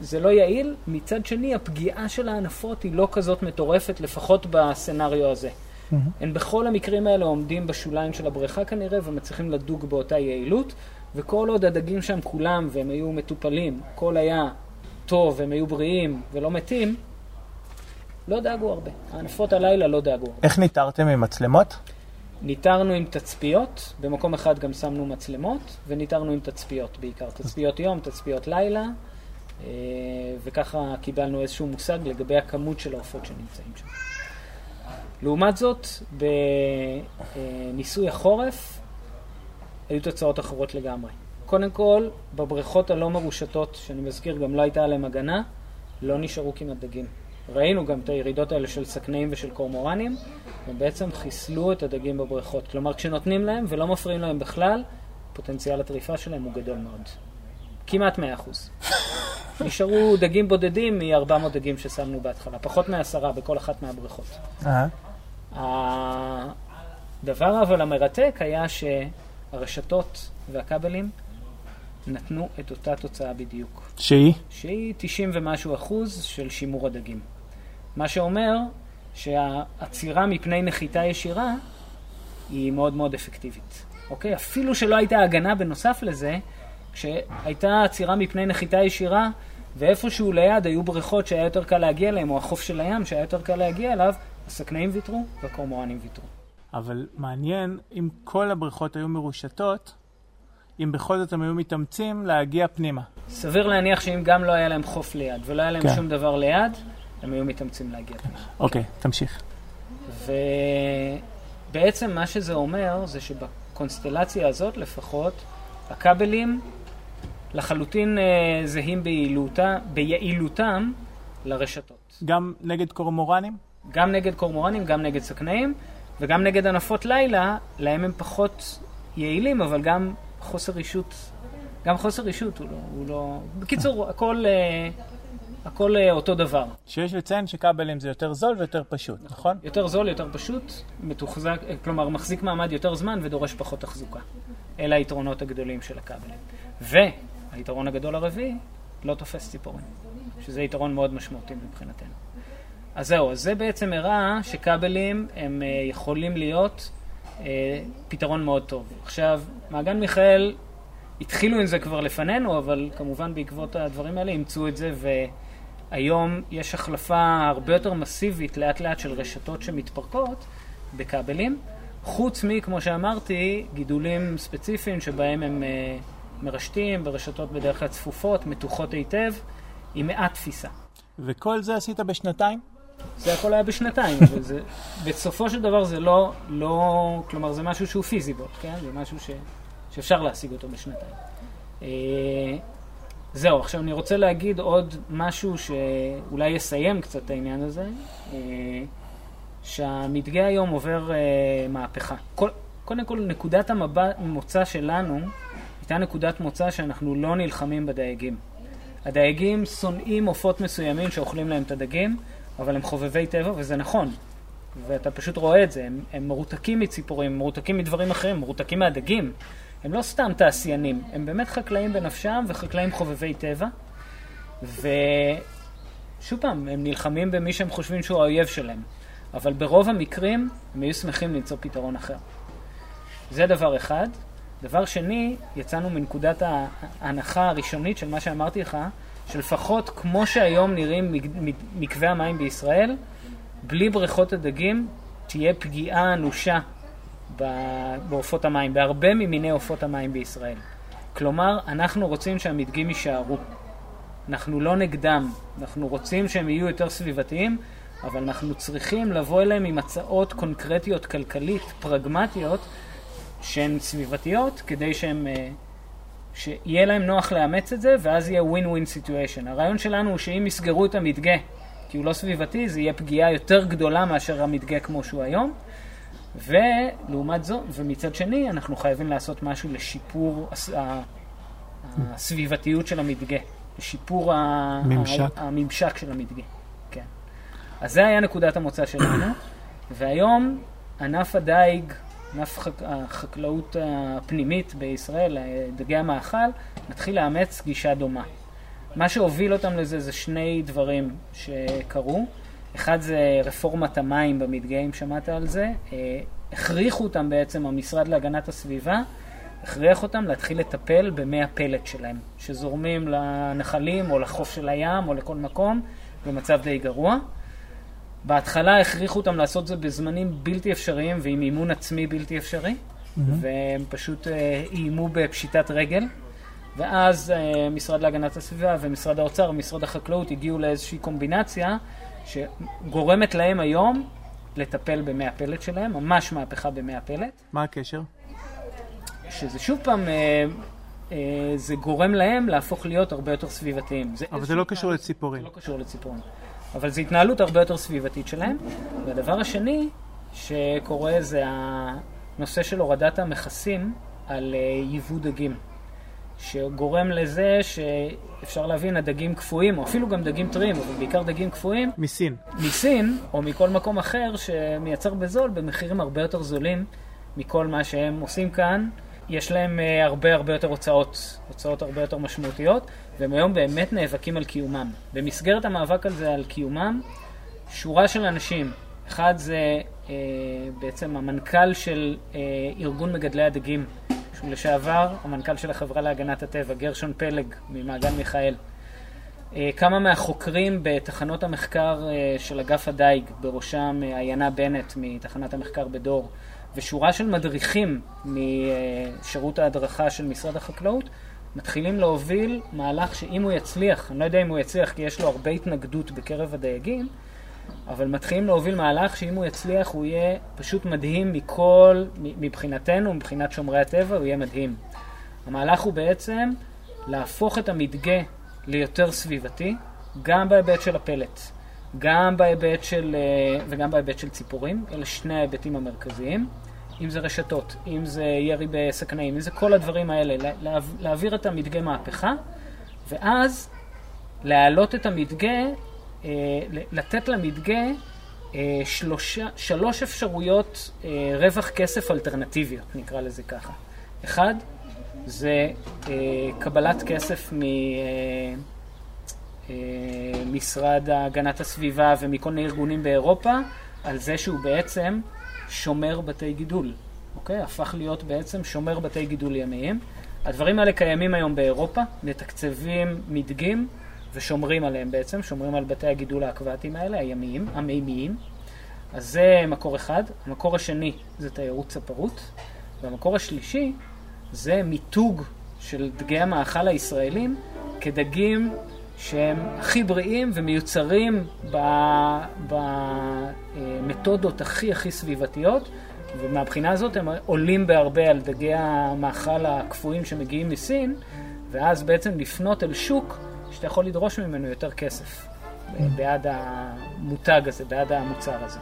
שזה לא יעיל. מצד שני, הפגיעה של הענפות היא לא כזאת מטורפת, לפחות בסצנריו הזה. Mm-hmm. הם בכל המקרים האלה עומדים בשוליים של הבריכה כנראה, ומצליחים לדוג באותה יעילות. וכל עוד הדגים שם כולם, והם היו מטופלים, הכל היה טוב, הם היו בריאים ולא מתים, לא דאגו הרבה. הענפות הלילה לא דאגו. איך ניטרתם עם מצלמות? ניטרנו עם תצפיות, במקום אחד גם שמנו מצלמות, וניטרנו עם תצפיות בעיקר. תצפיות יום, תצפיות לילה, וככה קיבלנו איזשהו מושג לגבי הכמות של העופות שנמצאים שם. לעומת זאת, בניסוי החורף, היו תוצאות אחרות לגמרי. קודם כל, בבריכות הלא מרושתות, שאני מזכיר, גם לא הייתה עליהן הגנה, לא נשארו כמעט דגים. ראינו גם את הירידות האלה של סכנאים ושל קורמורנים, הם בעצם חיסלו את הדגים בבריכות. כלומר, כשנותנים להם ולא מפריעים להם בכלל, פוטנציאל הטריפה שלהם הוא גדול מאוד. כמעט 100%. נשארו דגים בודדים מ-400 דגים ששמנו בהתחלה, פחות מעשרה בכל אחת מהבריכות. הדבר אבל המרתק היה ש... הרשתות והכבלים נתנו את אותה תוצאה בדיוק. שהיא? שהיא 90 ומשהו אחוז של שימור הדגים. מה שאומר שהעצירה מפני נחיתה ישירה היא מאוד מאוד אפקטיבית. אוקיי? אפילו שלא הייתה הגנה בנוסף לזה, כשהייתה עצירה מפני נחיתה ישירה, ואיפשהו ליד היו בריכות שהיה יותר קל להגיע אליהם, או החוף של הים שהיה יותר קל להגיע אליו, הסכנאים ויתרו והקורמורנים ויתרו. אבל מעניין אם כל הבריכות היו מרושתות, אם בכל זאת הם היו מתאמצים להגיע פנימה. סביר להניח שאם גם לא היה להם חוף ליד ולא היה להם כן. שום דבר ליד, הם היו מתאמצים להגיע פנימה. אוקיי, okay, תמשיך. ובעצם מה שזה אומר זה שבקונסטלציה הזאת לפחות, הכבלים לחלוטין אה, זהים ביעילותה, ביעילותם לרשתות. גם נגד קורמורנים? גם נגד קורמורנים, גם נגד סכנאים. וגם נגד ענפות לילה, להם הם פחות יעילים, אבל גם חוסר רישות, גם חוסר רישות הוא לא... הוא לא... בקיצור, הכל, אה, הכל אה, אותו דבר. שיש לציין שכבלים זה יותר זול ויותר פשוט, נכון? נכון? יותר זול, יותר פשוט, מתוחזק, כלומר מחזיק מעמד יותר זמן ודורש פחות תחזוקה. אלה היתרונות הגדולים של הכבלים. והיתרון הגדול הרביעי, לא תופס ציפורים, שזה יתרון מאוד משמעותי מבחינתנו. אז זהו, אז זה בעצם הראה שכבלים הם uh, יכולים להיות uh, פתרון מאוד טוב. עכשיו, מעגן מיכאל התחילו עם זה כבר לפנינו, אבל כמובן בעקבות הדברים האלה אימצו את זה, והיום יש החלפה הרבה יותר מסיבית לאט לאט של רשתות שמתפרקות בכבלים, חוץ מכמו שאמרתי, גידולים ספציפיים שבהם הם uh, מרשתים ברשתות בדרך כלל צפופות, מתוחות היטב, עם מעט תפיסה. וכל זה עשית בשנתיים? זה הכל היה בשנתיים, וזה, בסופו של דבר זה לא, לא, כלומר זה משהו שהוא פיזיבול, כן? זה משהו ש, שאפשר להשיג אותו בשנתיים. אה, זהו, עכשיו אני רוצה להגיד עוד משהו שאולי יסיים קצת את העניין הזה, אה, שהמדגה היום עובר אה, מהפכה. כל, קודם כל, נקודת המוצא שלנו הייתה נקודת מוצא שאנחנו לא נלחמים בדייגים. הדייגים שונאים עופות מסוימים שאוכלים להם את הדגים, אבל הם חובבי טבע, וזה נכון. ואתה פשוט רואה את זה, הם, הם מרותקים מציפורים, הם מרותקים מדברים אחרים, מרותקים מהדגים. הם לא סתם תעשיינים, הם באמת חקלאים בנפשם וחקלאים חובבי טבע. ושוב פעם, הם נלחמים במי שהם חושבים שהוא האויב שלהם. אבל ברוב המקרים הם היו שמחים למצוא פתרון אחר. זה דבר אחד. דבר שני, יצאנו מנקודת ההנחה הראשונית של מה שאמרתי לך, שלפחות כמו שהיום נראים מקווי המים בישראל, בלי בריכות הדגים תהיה פגיעה אנושה בעופות המים, בהרבה ממיני עופות המים בישראל. כלומר, אנחנו רוצים שהמדגים יישארו. אנחנו לא נגדם, אנחנו רוצים שהם יהיו יותר סביבתיים, אבל אנחנו צריכים לבוא אליהם עם הצעות קונקרטיות, כלכלית, פרגמטיות, שהן סביבתיות, כדי שהם... אה, שיהיה להם נוח לאמץ את זה, ואז יהיה ווין ווין סיטואשן. הרעיון שלנו הוא שאם יסגרו את המדגה, כי הוא לא סביבתי, זה יהיה פגיעה יותר גדולה מאשר המדגה כמו שהוא היום. ולעומת זאת, ומצד שני, אנחנו חייבים לעשות משהו לשיפור הסביבתיות של המדגה, לשיפור ממשק. הממשק של המדגה. כן. אז זה היה נקודת המוצא שלנו, והיום ענף הדייג ענף החקלאות הפנימית בישראל, דגי המאכל, מתחיל לאמץ גישה דומה. מה שהוביל אותם לזה זה שני דברים שקרו. אחד זה רפורמת המים במדגה, אם שמעת על זה. אה, הכריחו אותם בעצם, המשרד להגנת הסביבה, הכריח אותם להתחיל לטפל במי הפלט שלהם, שזורמים לנחלים או לחוף של הים או לכל מקום במצב די גרוע. בהתחלה הכריחו אותם לעשות זה בזמנים בלתי אפשריים ועם אימון עצמי בלתי אפשרי, mm-hmm. והם פשוט אה, איימו בפשיטת רגל. ואז uh, משרד להגנת הסביבה ומשרד האוצר ומשרד החקלאות הגיעו לאיזושהי קומבינציה שגורמת להם היום לטפל במי הפלט שלהם, ממש מהפכה במי הפלט. מה הקשר? שזה שוב פעם, uh, זה גורם להם להפוך להיות הרבה יותר סביבתיים. אבל זה לא קשור לציפורים. זה לא קשור לציפורים. אבל זו התנהלות הרבה יותר סביבתית שלהם. והדבר השני שקורה זה הנושא של הורדת המכסים על uh, יבוא דגים. שגורם לזה שאפשר להבין, הדגים קפואים, או אפילו גם דגים טריים, אבל בעיקר דגים קפואים. מסין. מסין, או מכל מקום אחר שמייצר בזול, במחירים הרבה יותר זולים מכל מה שהם עושים כאן. יש להם uh, הרבה הרבה יותר הוצאות, הוצאות הרבה יותר משמעותיות, והם היום באמת נאבקים על קיומם. במסגרת המאבק הזה על קיומם, שורה של אנשים, אחד זה uh, בעצם המנכ"ל של uh, ארגון מגדלי הדגים, שהוא לשעבר המנכ"ל של החברה להגנת הטבע, גרשון פלג ממעגן מיכאל. אה, כמה מהחוקרים בתחנות המחקר אה, של אגף הדייג, בראשם אה, עיינה בנט מתחנת המחקר בדור, ושורה של מדריכים משירות ההדרכה של משרד החקלאות, מתחילים להוביל מהלך שאם הוא יצליח, אני לא יודע אם הוא יצליח כי יש לו הרבה התנגדות בקרב הדייגים, אבל מתחילים להוביל מהלך שאם הוא יצליח הוא יהיה פשוט מדהים מכל, מבחינתנו, מבחינת שומרי הטבע, הוא יהיה מדהים. המהלך הוא בעצם להפוך את המדגה ליותר סביבתי, גם בהיבט של הפלט, גם בהיבט של, אה, וגם בהיבט של ציפורים, אלה שני ההיבטים המרכזיים. אם זה רשתות, אם זה ירי בסכנאים, אם זה כל הדברים האלה, להעביר את המדגה מהפכה, ואז להעלות את המדגה אה, לתת למדגה אה, שלושה, שלוש אפשרויות אה, רווח כסף אלטרנטיביות, נקרא לזה ככה. אחד, זה קבלת כסף ממשרד הגנת הסביבה ומכל מיני ארגונים באירופה, על זה שהוא בעצם שומר בתי גידול, אוקיי? הפך להיות בעצם שומר בתי גידול ימיים. הדברים האלה קיימים היום באירופה, מתקצבים מדגים. ושומרים עליהם בעצם, שומרים על בתי הגידול האקוואטיים האלה, הימיים, המימיים. אז זה מקור אחד. המקור השני זה תיירות צפרות, והמקור השלישי זה מיתוג של דגי המאכל הישראלים כדגים שהם הכי בריאים ומיוצרים במתודות הכי הכי סביבתיות, ומהבחינה הזאת הם עולים בהרבה על דגי המאכל הקפואים שמגיעים מסין, ואז בעצם לפנות אל שוק שאתה יכול לדרוש ממנו יותר כסף mm. בעד המותג הזה, בעד המוצר הזה.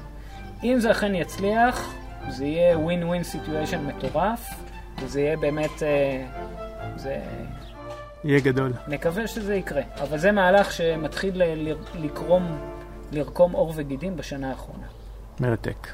אם זה אכן יצליח, זה יהיה ווין ווין סיטואשן מטורף, וזה יהיה באמת, אה, זה יהיה גדול. נקווה שזה יקרה. אבל זה מהלך שמתחיל לקרום, לרקום עור וגידים בשנה האחרונה. מרתק.